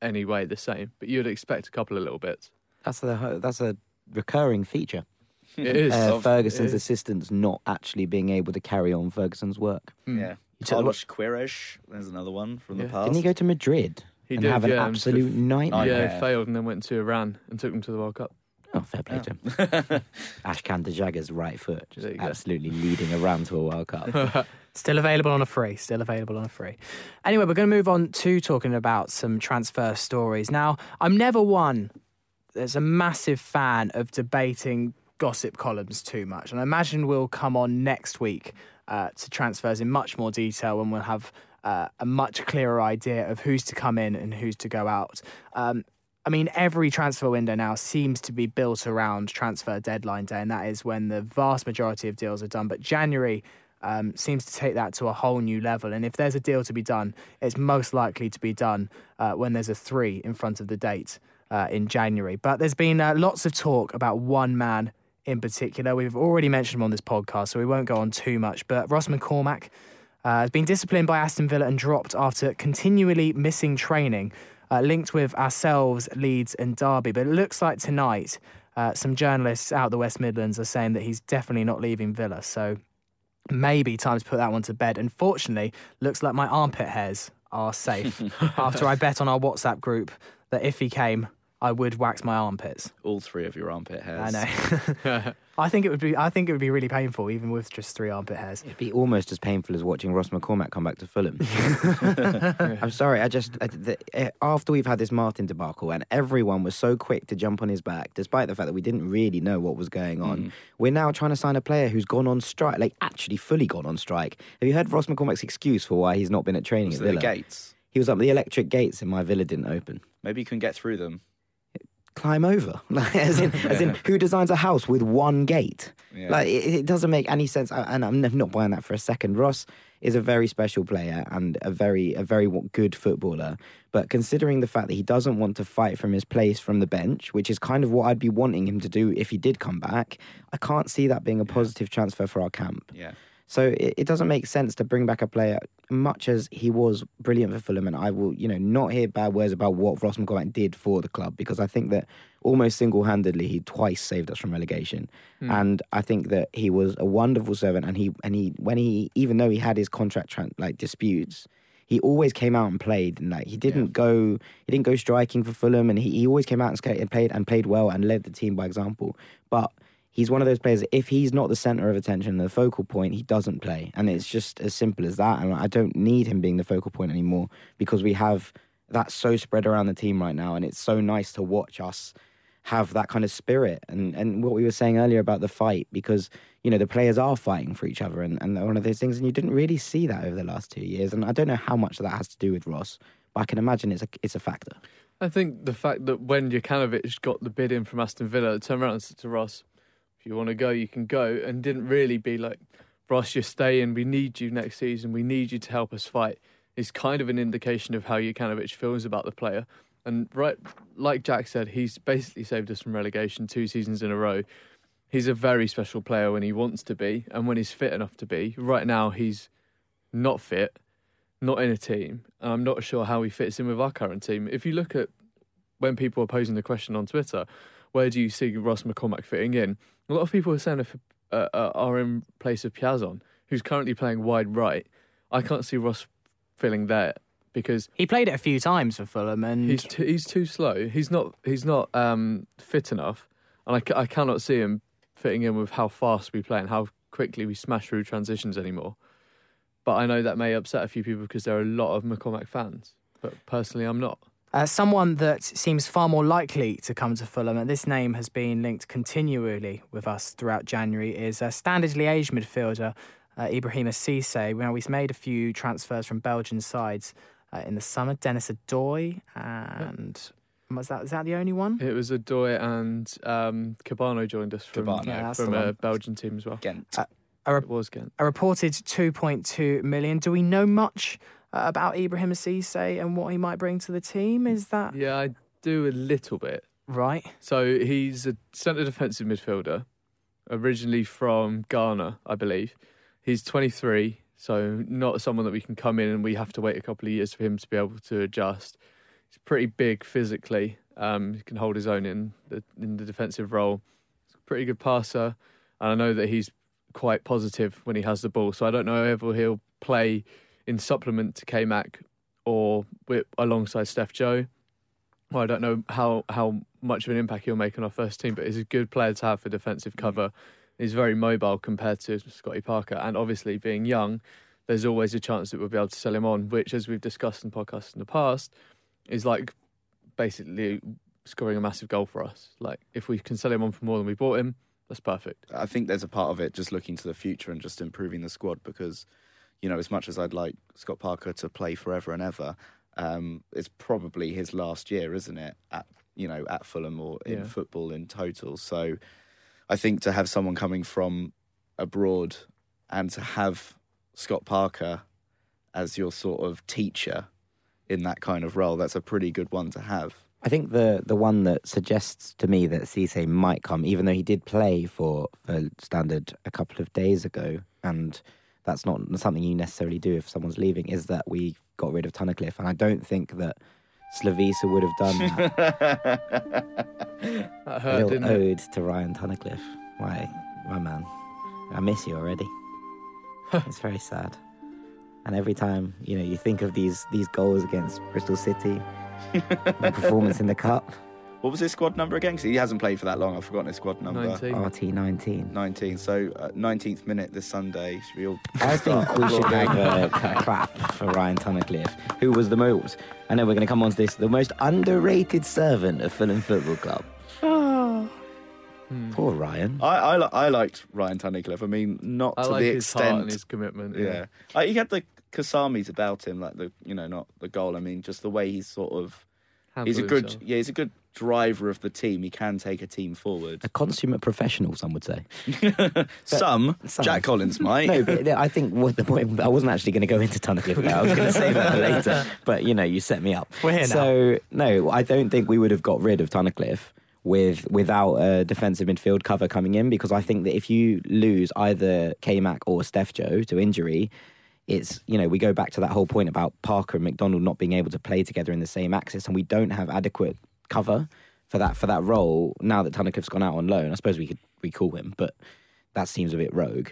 any way the same. But you'd expect a couple of little bits. That's a that's a recurring feature. It is. Uh, Ferguson's it is. assistants not actually being able to carry on Ferguson's work. Mm. Yeah. You took- Carlos Queiroz, there's another one from the Yeah. past. Didn't he go to Madrid He and did, have an yeah, absolute f- nightmare? Yeah, nightmare. failed and then went to Iran and took them to the World Cup. Oh, fair play to him. [laughs] Ashkan Dejagah's right foot, just you go. absolutely leading around to a World Cup. [laughs] Still available on a free. Still available on a free. Anyway, we're going to move on to talking about some transfer stories. Now, I'm never one that's a massive fan of debating gossip columns too much. And I imagine we'll come on next week uh, to transfers in much more detail and we'll have uh, a much clearer idea of who's to come in and who's to go out. Um, I mean, every transfer window now seems to be built around transfer deadline day, and that is when the vast majority of deals are done. But January um, seems to take that to a whole new level. And if there's a deal to be done, it's most likely to be done uh, when there's a three in front of the date uh, in January. But there's been uh, lots of talk about one man in particular. We've already mentioned him on this podcast, so we won't go on too much. But Ross McCormack uh, has been disciplined by Aston Villa and dropped after continually missing training, uh, linked with ourselves, Leeds, and Derby. But it looks like tonight, uh, some journalists out the West Midlands are saying that he's definitely not leaving Villa. So maybe time to put that one to bed. Unfortunately, looks like my armpit hairs are safe [laughs] after I bet on our WhatsApp group that if he came, I would wax my armpits. All three of your armpit hairs. I know. [laughs] I think it would be. I think it would be really painful, even with just three armpit hairs. It'd be almost as painful as watching Ross McCormack come back to Fulham. [laughs] I'm sorry, I just I, the, eh, after we've had this Martin debacle and everyone was so quick to jump on his back, despite the fact that we didn't really know what was going on. Mm. We're now trying to sign a player who's gone on strike, like actually fully gone on strike. Have you heard Ross McCormack's excuse for why he's not been at training Was at Villa? the gates? He was up the electric gates and my Villa didn't open. Maybe you can get through them. Climb over, [laughs] like, as in, as in, [laughs] who designs a house with one gate? Yeah. Like it, it doesn't make any sense, and I'm not buying that for a second. Ross is a very special player and a very a very good footballer, but considering the fact that he doesn't want to fight from his place from the bench, which is kind of what I'd be wanting him to do if he did come back, I can't see that being a positive transfer for our camp. yeah. So it, it doesn't make sense to bring back a player, much as he was brilliant for Fulham, and I will, you know, not hear bad words about what Ross McGovern did for the club because I think that almost single-handedly he twice saved us from relegation, hmm. and I think that he was a wonderful servant, and he and he when he even though he had his contract tran like disputes. He always came out and played, and like he didn't go, he didn't go striking for Fulham, and he, he always came out and, and played and played well and led the team by example. But he's one of those players. If he's not the center of attention, the focal point, he doesn't play, and it's just as simple as that. And I don't need him being the focal point anymore because we have that so spread around the team right now, and it's so nice to watch us have that kind of spirit and, and what we were saying earlier about the fight because you know the players are fighting for each other and, and one of those things and you didn't really see that over the last two years and I don't know how much that has to do with Ross but I can imagine it's a it's a factor. I think the fact that when Jokanovic got the bid in from Aston Villa, turned around and to Ross, "If you want to go, you can go," and didn't really be like, "Ross, you're staying. We need you next season. We need you to help us fight." Is kind of an indication of how Jokanovic feels about the player. And right, like Jack said, he's basically saved us from relegation two seasons in a row. He's a very special player when he wants to be and when he's fit enough to be. Right now, he's not fit, not in a team. And I'm not sure how he fits in with our current team. If you look at when people are posing the question on Twitter, where do you see Ross McCormack fitting in? A lot of people are saying if, uh, uh, are in place of Piazon, who's currently playing wide right. I can't see Ross filling there because He played it a few times for Fulham, and he's too, he's too slow. He's not he's not um, fit enough, and I, I cannot see him fitting in with how fast we play and how quickly we smash through transitions anymore. But I know that may upset a few people because there are a lot of McCormack fans. But personally, I'm not. Uh, someone that seems far more likely to come to Fulham, and this name has been linked continually with us throughout January, is uh, Standard Liège midfielder uh, Ibrahima Cisse. Now, he's made a few transfers from Belgian sides uh, in the summer. Denis Odoi, and was that, is that the only one? It was Odoi and um, Kebano joined us from, Kebano. Yeah, from a. Belgian team as well. Ghent. A, It was Ghent. a reported 2.2 million. Do we know much uh, about Ibrahim Cisse and what he might bring to the team? Is that Yeah, I do a little bit. right? So he's a centre defensive midfielder, originally from Ghana, I believe. He's 23, so not someone that we can come in and we have to wait a couple of years for him to be able to adjust. He's pretty big physically. Um, he can hold his own in the in the defensive role. He's a pretty good passer, and I know that he's quite positive when he has the ball. So I don't know if he'll play in supplement to K Mac or with, alongside Steph Joe. Well, I don't know how, how much of an impact he'll make on our first team, but he's a good player to have for defensive mm. cover. He's very mobile compared to Scotty Parker, and obviously being young, there's always a chance that we'll be able to sell him on, which, as we've discussed in podcasts in the past, is like basically scoring a massive goal for us. Like if we can sell him on for more than we bought him, that's perfect. I think there's a part of it just looking to the future and just improving the squad because, you know, as much as I'd like Scott Parker to play forever and ever, um, it's probably his last year, isn't it? At you know, at Fulham or in Yeah. football in total. So, I think to have someone coming from abroad and to have Scott Parker as your sort of teacher in that kind of role, that's a pretty good one to have. I think the the one that suggests to me that Cisse might come, even though he did play for, for Standard a couple of days ago, and that's not something you necessarily do if someone's leaving, is that we got rid of Tunnicliffe, and I don't think that Slavisa would have done that. [laughs] That a hurt, little didn't it? ode to Ryan Tunnicliffe. My my man, I miss you already. it's very sad. And every time you know you think of these these goals against Bristol City, [laughs] the performance in the cup, What was his squad number again? 'Cause he hasn't played for that long. I've forgotten his squad number. 19. RT nineteen. 19. So, uh, 19th minute this Sunday. Should we all I think we should applauding? have a, a clap for Ryan Tunnicliffe, who was the most. I know we're going to come on to this. The most underrated servant of Fulham Football Club. [sighs] Poor Ryan. I, I, I liked Ryan Tunnicliffe. I mean, not I to like the his heart extent. and his commitment. yeah. Uh, he had the Kasamis about him, like the, you know, not the goal. I mean, just the way he's sort of. He's a good, himself. yeah, he's a good driver of the team. He can take a team forward. A consummate professional, some would say. [laughs] Some, some. Jack Collins might. No, but I think [laughs] what the point. I wasn't actually going to go into Tunnicliffe now. I was going to say that [laughs] later, but you know, you set me up. We're here now. So no, I don't think we would have got rid of Tunnicliffe with without a defensive midfield cover coming in because I think that if you lose either K Mac or Steph Joe to injury. It's you know we go back to that whole point about Parker and McDonald not being able to play together in the same axis, and we don't have adequate cover for that for that role. Now that Tunnicliffe's gone out on loan, I suppose we could recall him, but that seems a bit rogue.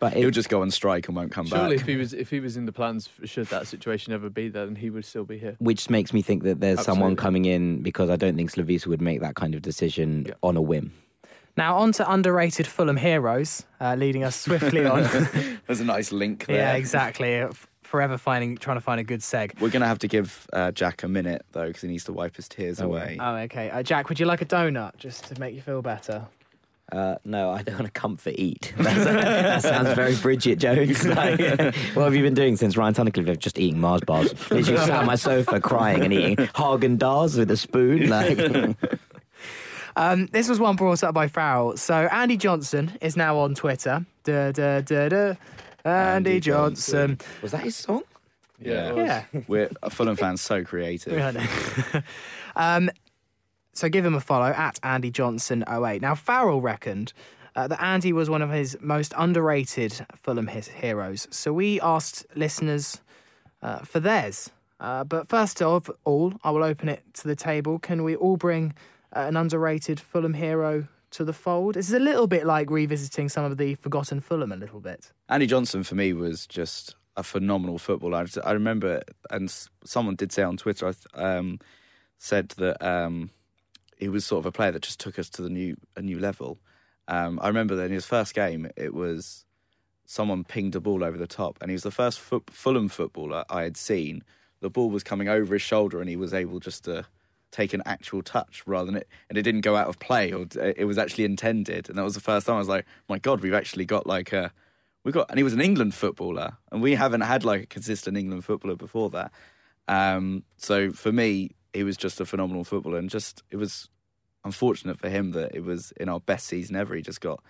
But it, He'll just go on strike and won't come Surely, back. Surely, if he was if he was in the plans, should that situation ever be there, then he would still be here. which makes me think that there's someone coming in because I don't think Slavisa would make that kind of decision Yeah. on a whim. Now on to underrated Fulham heroes, uh, leading us swiftly on. [laughs] There's a nice link there. yeah, exactly. F- forever finding trying to find a good seg. We're gonna have to give uh, Jack a minute though, because he needs to wipe his tears Oh, away. Oh, okay. Uh, Jack, would you like a donut just to make you feel better? Uh, no, I don't want to comfort eat. [laughs] That's, that sounds very Bridget Jones. [laughs] Like, [laughs] what have you been doing since Ryan Tunnicliffe? Just eating Mars bars. Literally sat on my sofa crying and eating Häagen-Dazs with a spoon. Like, Um, this was one brought up by Farrell. So Andy Johnson is now on Twitter. Da, da, da, da. Andy, Andy Johnson. was that his song? Yeah. Yeah. We're a Fulham fans so creative. Yeah, I know. um, so give him a follow at Andy Johnson 08. Now Farrell reckoned uh, that Andy was one of his most underrated Fulham his heroes. So we asked listeners uh, for theirs. Uh, but first of all, I will open it to the table. Can we all bring uh, an underrated Fulham hero to the fold? Is a little bit like revisiting some of the forgotten Fulham a little bit. Andy Johnson for me was just a phenomenal footballer. I, remember, and someone did say on Twitter, I um, said that um, he was sort of a player that just took us to the new a new level. Um, I remember that in his first game, it was someone pinged a ball over the top, and he was the first Fulham footballer I had seen. The ball was coming over his shoulder, and he was able just to take an actual touch rather than it, and it didn't go out of play, or it was actually intended. And that was the first time I was like, "My God, we've actually got like a." We got, and he was an England footballer, and we haven't had like a consistent England footballer before that. Um, so for me, he was just a phenomenal footballer, and just it was unfortunate for him that it was in our best season ever. He just got,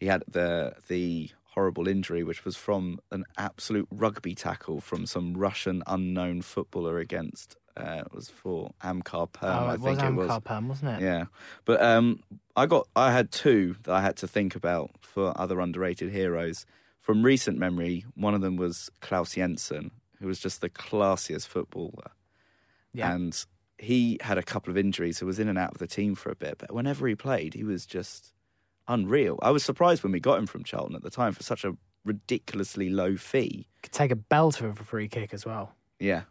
he had the the horrible injury, which was from an absolute rugby tackle from some Russian unknown footballer against. Uh, it was for Amkar Perm, oh, I it think was it was. Amkar Perm, wasn't it? Yeah, but um, I got I had two that I had to think about for other underrated heroes from recent memory. One of them was Claus Jensen, who was just the classiest footballer, Yeah. and he had a couple of injuries, so was in and out of the team for a bit. But whenever he played, he was just unreal. I was surprised when we got him from Charlton at the time for such a ridiculously low fee. Could take a belter of a free kick as well. Yeah,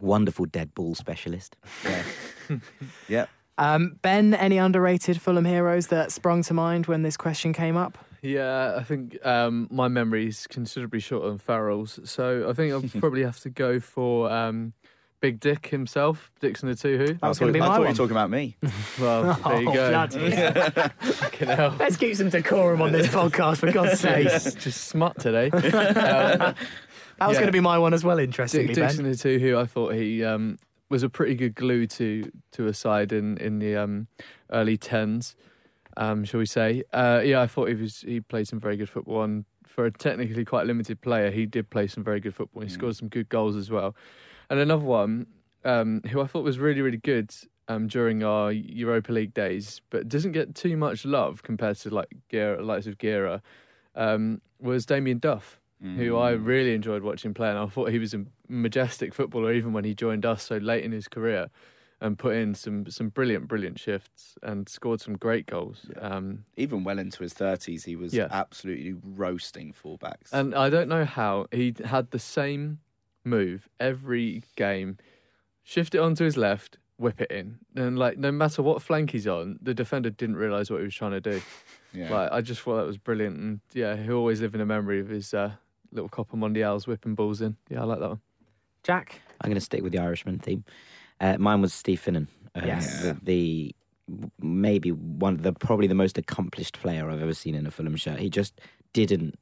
Wonderful dead ball specialist. yeah, [laughs] yeah. Um, ben, any underrated Fulham heroes that sprung to mind when this question came up? Yeah, I think um, my memory is considerably shorter than Farrell's, so I think I'll [laughs] probably have to go for um, Big Dick himself, Dickson Etuhu. That was I going to be thought- I my thought you one. were talking about me. [laughs] Well, there you Oh, go. bloody. Fucking hell. Let's keep some decorum on this podcast, for God's sake. Just smut today. That was Yeah. going to be my one as well, interestingly, Dick Ben. Dixon the Two Who, I thought he um, was a pretty good glue to to a side in in the um, early tens, um, shall we say? Uh, yeah, I thought he was he played some very good football, and for a technically quite limited player, he did play some very good football. He Mm. scored some good goals as well. And another one um, who I thought was really really good um, during our Europa League days, but doesn't get too much love compared to like Gera, likes of Gera, um, was Damien Duff who I Mm. really enjoyed watching play, and I thought he was a majestic footballer even when he joined us so late in his career, and put in some some brilliant, brilliant shifts and scored some great goals. Um, even well into his thirties, he was Yeah. absolutely roasting fullbacks. and I don't know how he had the same move every game, shift it onto his left, whip it in, and like no matter what flank he's on, the defender didn't realise what he was trying to do. [laughs] yeah. Like I just thought that was brilliant, and yeah, he'll always live in a memory of his uh, little Copa Mundials whipping balls in. Yeah, I like that one. Jack? I'm going to stick with the Irishman theme. Uh, mine was Steve Finnan. Uh, Yes. The, the maybe one of the probably the most accomplished player I've ever seen in a Fulham shirt. He just didn't.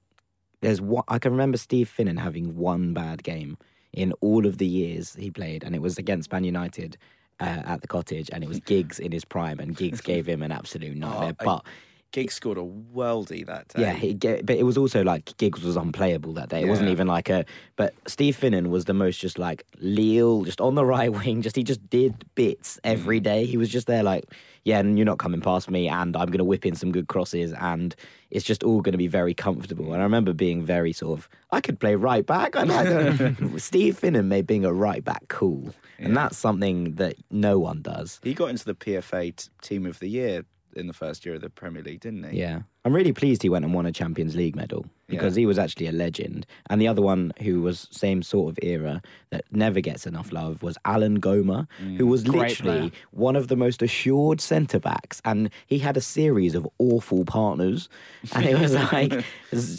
There's one. I can remember Steve Finnan having one bad game in all of the years he played, and it was against Man United. Uh, at the cottage, and it was Giggs in his prime, and Giggs gave him an absolute [laughs] nightmare. I- but Giggs scored a worldie that day. yeah, he, but it was also like Giggs was unplayable that day. It wasn't even like a. But Steve Finnan was the most just like Leal, just on the [laughs] right wing. Just he just did bits every mm. day. He was just there like, yeah, and you're not coming past me, and I'm gonna whip in some good crosses, and it's just all gonna be very comfortable. And I remember being very sort of, I could play right back. I [laughs] [laughs] Steve Finnan made being a right back cool, and that's something that no one does. He got into the PFA t- Team of the Year in the first year of the Premier League, didn't he? Yeah, I'm really pleased he went and won a Champions League medal. Because Yeah. he was actually a legend. And the other one who was same sort of era that never gets enough love was Alan Goma, mm. who was literally player. one of the most assured centre backs, and he had a series of awful partners, and it was [laughs] like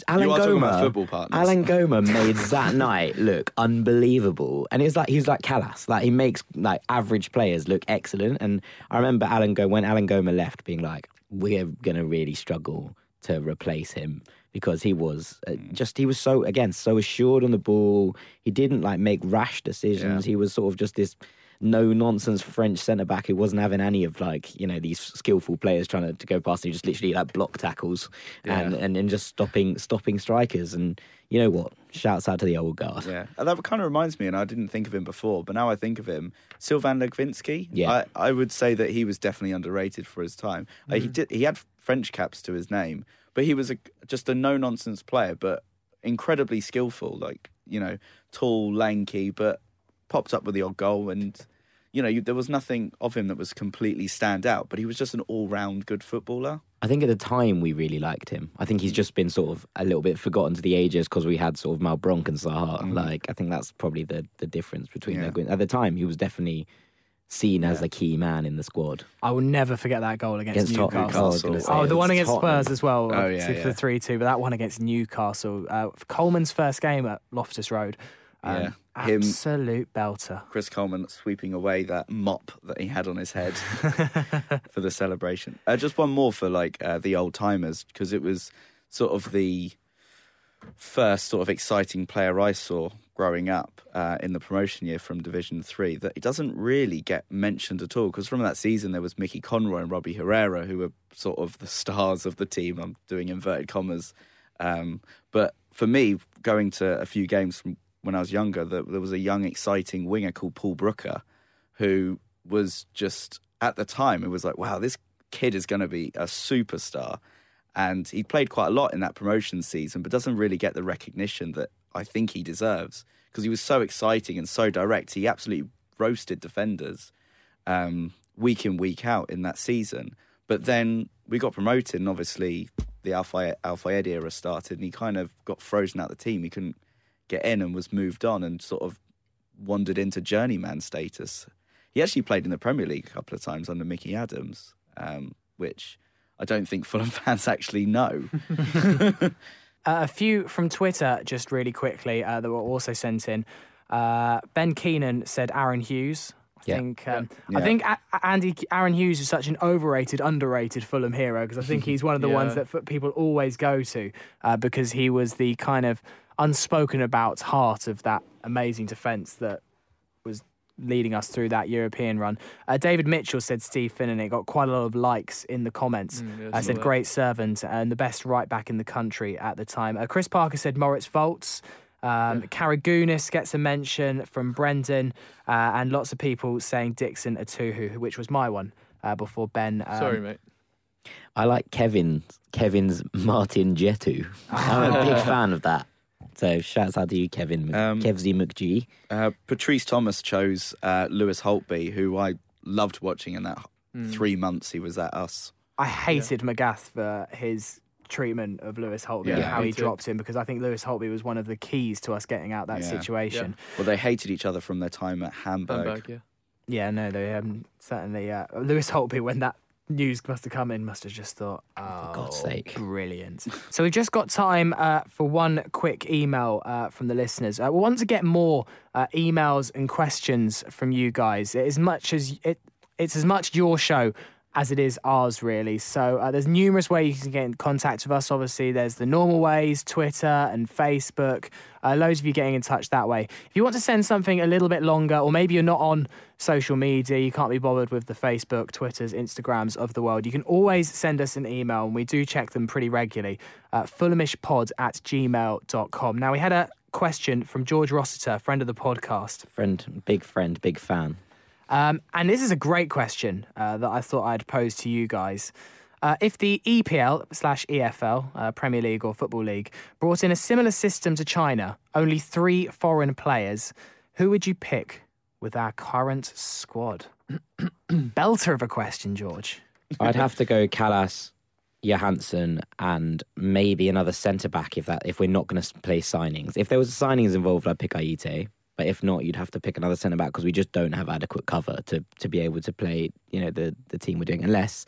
Alan You are talking Goma. football partners. Alan Goma made that night look unbelievable, and it's like he was like Kalas, like he makes like average players look excellent. And I remember Alan Go when Alan Goma left, being like, "We're gonna really struggle to replace him." Because he was uh, Mm. just, he was so, again, so assured on the ball. He didn't like make rash decisions. Yeah. He was sort of just this no nonsense French centre back who wasn't having any of like you know these skillful players trying to, to go past him. He just literally like block tackles and, and and just stopping stopping strikers. And you know what? Shouts out to the old guard. Yeah, and that kind of reminds me, and I didn't think of him before, but now I think of him, Sylvain Legwinski. Yeah. I, I would say that he was definitely underrated for his time. Uh, he did, he had French caps to his name, but he was a, just a no nonsense player, but incredibly skillful. Like you know, tall, lanky, but popped up with the odd goal, and you know, you, there was nothing of him that was completely stand out. But he was just an all round good footballer. I think at the time we really liked him. I think he's just been sort of a little bit forgotten to the ages because we had sort of Malbranque and Saha. Like I think that's probably the the difference between Yeah. them. At the time, he was definitely seen as a key man in the squad. I will never forget that goal against, Against Tottenham. Newcastle. I was gonna say, Oh, the one against against Tottenham. Spurs as well, Oh, yeah, for yeah. the 3 2, but that one against Newcastle. Uh, Coleman's first game at Loftus Road. Um, Yeah. Him- Absolute belter. Chris Coleman sweeping away that mop that he had on his head [laughs] for the celebration. Uh, just one more for like uh, the old timers because it was sort of the first sort of exciting player I saw growing up uh, in the promotion year from Division Three. That it doesn't really get mentioned at all because from that season there was Mickey Conroy and Robbie Herrera who were sort of the stars of the team. I'm doing inverted commas, um, but for me, going to a few games from when I was younger, there, there was a young, exciting winger called Paul Brooker, who was just at the time it was like, wow, this kid is going to be a superstar, and he played quite a lot in that promotion season, but doesn't really get the recognition that I think he deserves because he was so exciting and so direct. He absolutely roasted defenders um, week in week out in that season. But then we got promoted, and obviously the Alpha era started, and he kind of got frozen out of the team. He couldn't get in and was moved on, and sort of wandered into journeyman status. He actually played in the Premier League a couple of times under Mickey Adams, um, which I don't think [laughs] Fulham fans actually know. [laughs] Uh, a few from Twitter, just really quickly, uh, that were also sent in. Uh, ben Keenan said Aaron Hughes. I Yeah. think um, Yeah. I think A- A- Andy Aaron Hughes is such an overrated, underrated Fulham hero because I think he's one of the [laughs] ones that f- people always go to uh, because he was the kind of unspoken about heart of that amazing defence that was leading us through that European run. Uh, David Mitchell said Steve Finnan. It got quite a lot of likes in the comments. Mm, yeah, I saw said that. great servant and the best right back in the country at the time. Uh, Chris Parker said Moritz Volz. Um, Karagounis gets a mention from Brendan, uh, and lots of people saying Dickson Etuhu, which was my one uh, before Ben. Um, Sorry, mate. I like Kevin Kevin's Martin Jetu. [laughs] I'm a big fan of that. So shouts out to you, Kevin Um, Kevsy McGee. Uh, Patrice Thomas chose uh, Lewis Holtby, who I loved watching in that three months he was at us. I hated Magath for his treatment of Lewis Holtby Yeah. and how he too. dropped him because I think Lewis Holtby was one of the keys to us getting out that Yeah. situation. Well, they hated each other from their time at Hamburg. Hamburg, yeah. Yeah, no, they um, certainly. Uh, Lewis Holtby, when that news must have come in, must have just thought, "Oh, God's sake." brilliant!" so we've just got time uh, for one quick email uh, from the listeners. Uh, we want to get more uh, emails and questions from you guys. As much as it, it's as much your show as it is ours, really. So uh, there's numerous ways you can get in contact with us. Obviously, there's the normal ways, Twitter and Facebook. Uh, loads of you getting in touch that way. If you want to send something a little bit longer, or maybe you're not on social media, you can't be bothered with the Facebook, Twitters, Instagrams of the world, you can always send us an email, and we do check them pretty regularly. Uh, fulhamishpod at gmail.com. Now, we had a question from George Rossiter, friend of the podcast. Friend, big friend, big fan. Um, and this is a great question uh, that I thought I'd pose to you guys. Uh, if the EPL slash EFL, uh, Premier League or Football League, brought in a similar system to China, only three foreign players, who would you pick with our current squad? [clears throat] Belter of a question, George. I'd have to go Kalas, Johansen and maybe another centre back if that if we're not going to play signings. If there was signings involved, I'd pick Ayite. But if not, you'd have to pick another centre back because we just don't have adequate cover to to be able to play. You know the the team we're doing unless.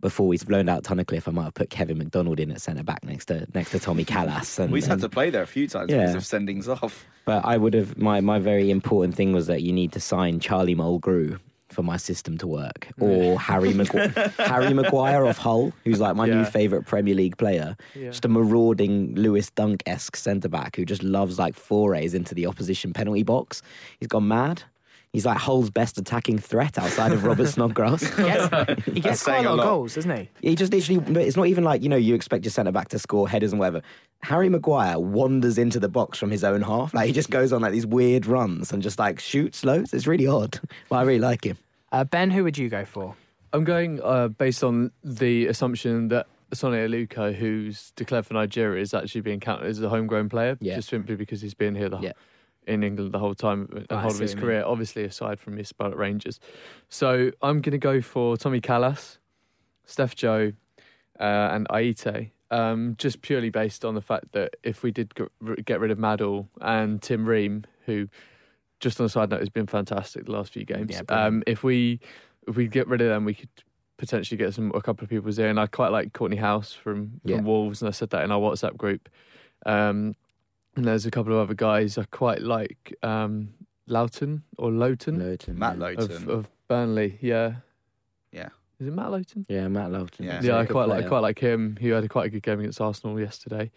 Before we've loaned out Tunnicliffe, I might have put Kevin McDonald in at centre back next to next to Tommy Kalas. And, We've had to play there a few times Yeah. because of sendings off. But I would have my my very important thing was that you need to sign Charlie Mulgrew for my system to work, [laughs] or Harry Magu- Harry Maguire of Hull, who's like my new favourite Premier League player, Yeah. just a marauding Lewis Dunk esque centre back who just loves like forays into the opposition penalty box. He's gone mad. He's like Hull's best attacking threat outside of Robert Snodgrass. [laughs] He gets, he gets quite a a lot of lot. goals, doesn't he? He just literally, it's not even like, you know, you expect your centre back to score headers and whatever. Harry Maguire wanders into the box from his own half. Like, he just goes on like these weird runs and just like shoots loads. It's really odd. But I really like him. Uh, ben, who would you go for? I'm going uh, based on the assumption that Sonny Aluko, who's declared for Nigeria, is actually being counted as a homegrown player, Yeah. just simply because he's been here the, Yeah. in England the whole time, the I whole of his career. Obviously, aside from his spell at Rangers, so I'm going to go for Tommy Kalas, Steph Joe, uh, and Ayite. Um, just purely based on the fact that if we did get- get rid of Madl and Tim Ream, who just on a side note it's been fantastic the last few games. Yeah, um, if we if we get rid of them, we could potentially get some a couple of people there. And I quite like Cortney Hause from, from Yeah. Wolves, and I said that in our WhatsApp group. Um, and there's a couple of other guys I quite like. Um, Loughton or Lowton Lowton. Matt yeah. Lowton. of, of Burnley, yeah. Yeah. Is it Matt Lowton? Yeah, Matt Lowton. Yeah. Yeah, I good quite like player. quite like him. He had a quite a good game against Arsenal yesterday.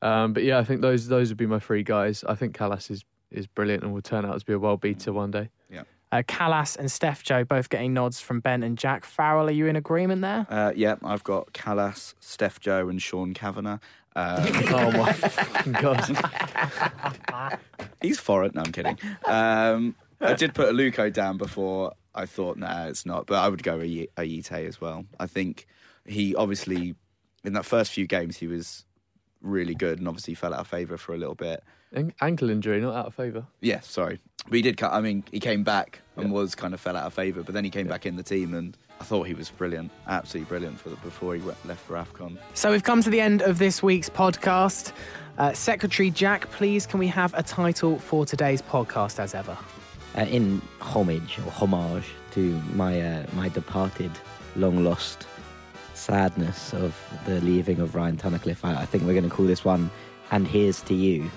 Um, but yeah, I think those those would be my three guys. I think Kalas is is brilliant and will turn out to be a world beater one day. Yeah. Uh, Kalas and Steph Joe both getting nods from Ben and Jack. Farrell, are you in agreement there? Uh, yeah, I've got Kalas, Steph Joe, and Sean Kavanagh. Um, [laughs] oh my fucking [laughs] god! he's foreign. No, I'm kidding. Um, I did put Aluko down before. I thought, nah, it's not. But I would go Aye- Ayite as well. I think he obviously, in that first few games, he was really good and obviously fell out of favour for a little bit. An- Ankle injury, not out of favour. Yeah, sorry. But he did. cut- I mean, he came back and Yeah. was kind of fell out of favour, but then he came back in the team, and I thought he was brilliant, absolutely brilliant for the, before he went, left for Afcon. So we've come to the end of this week's podcast. Uh, Secretary Jack, please can we have a title for today's podcast as ever? Uh, in homage or homage to my uh, my departed, long lost sadness of the leaving of Ryan Tunnicliffe, I, I think we're going to call this one "And Here's to You."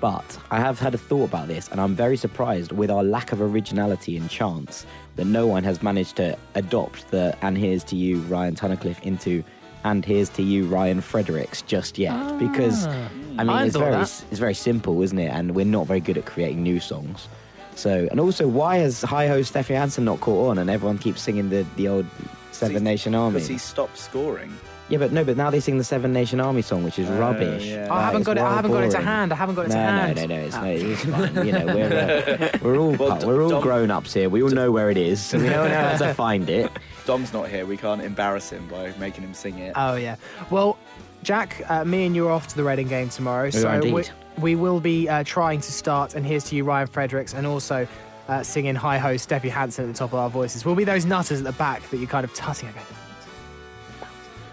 But I have had a thought about this, and I'm very surprised with our lack of originality and chance that no one has managed to adopt the "And Here's to You" Ryan Tunnicliffe into "And Here's to You" Ryan Fredericks just yet, ah. because I mean I it's very that. it's very simple, isn't it? And we're not very good at creating new songs. So, and also, why has Hi Ho Steffi Hansen not caught on and everyone keeps singing the, the old Seven Because Nation Army? Because he stopped scoring. Yeah, but no, but now they sing the Seven Nation Army song, which is Oh, rubbish. yeah. I haven't got it. I haven't got it to hand. I haven't got it No, to hand. no, no, no, it's, Ah. no, it's fine. You know, we're, uh, [laughs] we're all Well, we're all Dom- grown ups here. We all know where it is, so we know how to find it. [laughs] Dom's not here. We can't embarrass him by making him sing it. Oh yeah. Well, Jack, uh, me and you are off to the Reading game tomorrow, so are we, indeed. we will be uh, trying to start. And here's to you, Ryan Fredericks, and also uh, singing "Hi Ho" Steffi Hansen at the top of our voices. We'll be those nutters at the back that you're kind of tutting. Okay.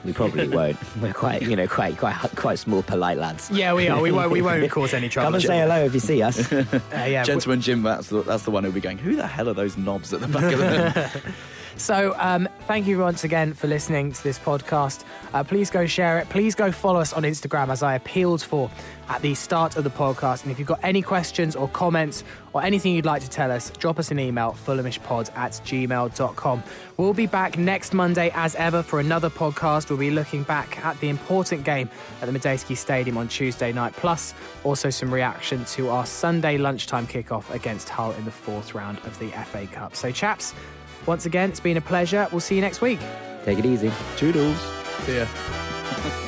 We probably [laughs] won't. We're quite, you know, quite, quite, quite small, polite lads. Yeah, we are. We won't. We won't cause any trouble. Come and say hello if you see us. [laughs] Uh, yeah. Gentleman Jim, that's the, that's the one who'll be going, who the hell are those knobs at the back of the [laughs] So, um, thank you once again for listening to this podcast. Uh, please go share it. Please go follow us on Instagram as I appealed for at the start of the podcast. And if you've got any questions or comments or anything you'd like to tell us, drop us an email, fulhamishpod at gmail.com. We'll be back next Monday as ever for another podcast. We'll be looking back at the important game at the Madejski Stadium on Tuesday night, plus also some reaction to our Sunday lunchtime kickoff against Hull in the fourth round of the FA Cup. So, chaps, once again, it's been a pleasure. We'll see you next week. Take it easy. Toodles. See ya. [laughs]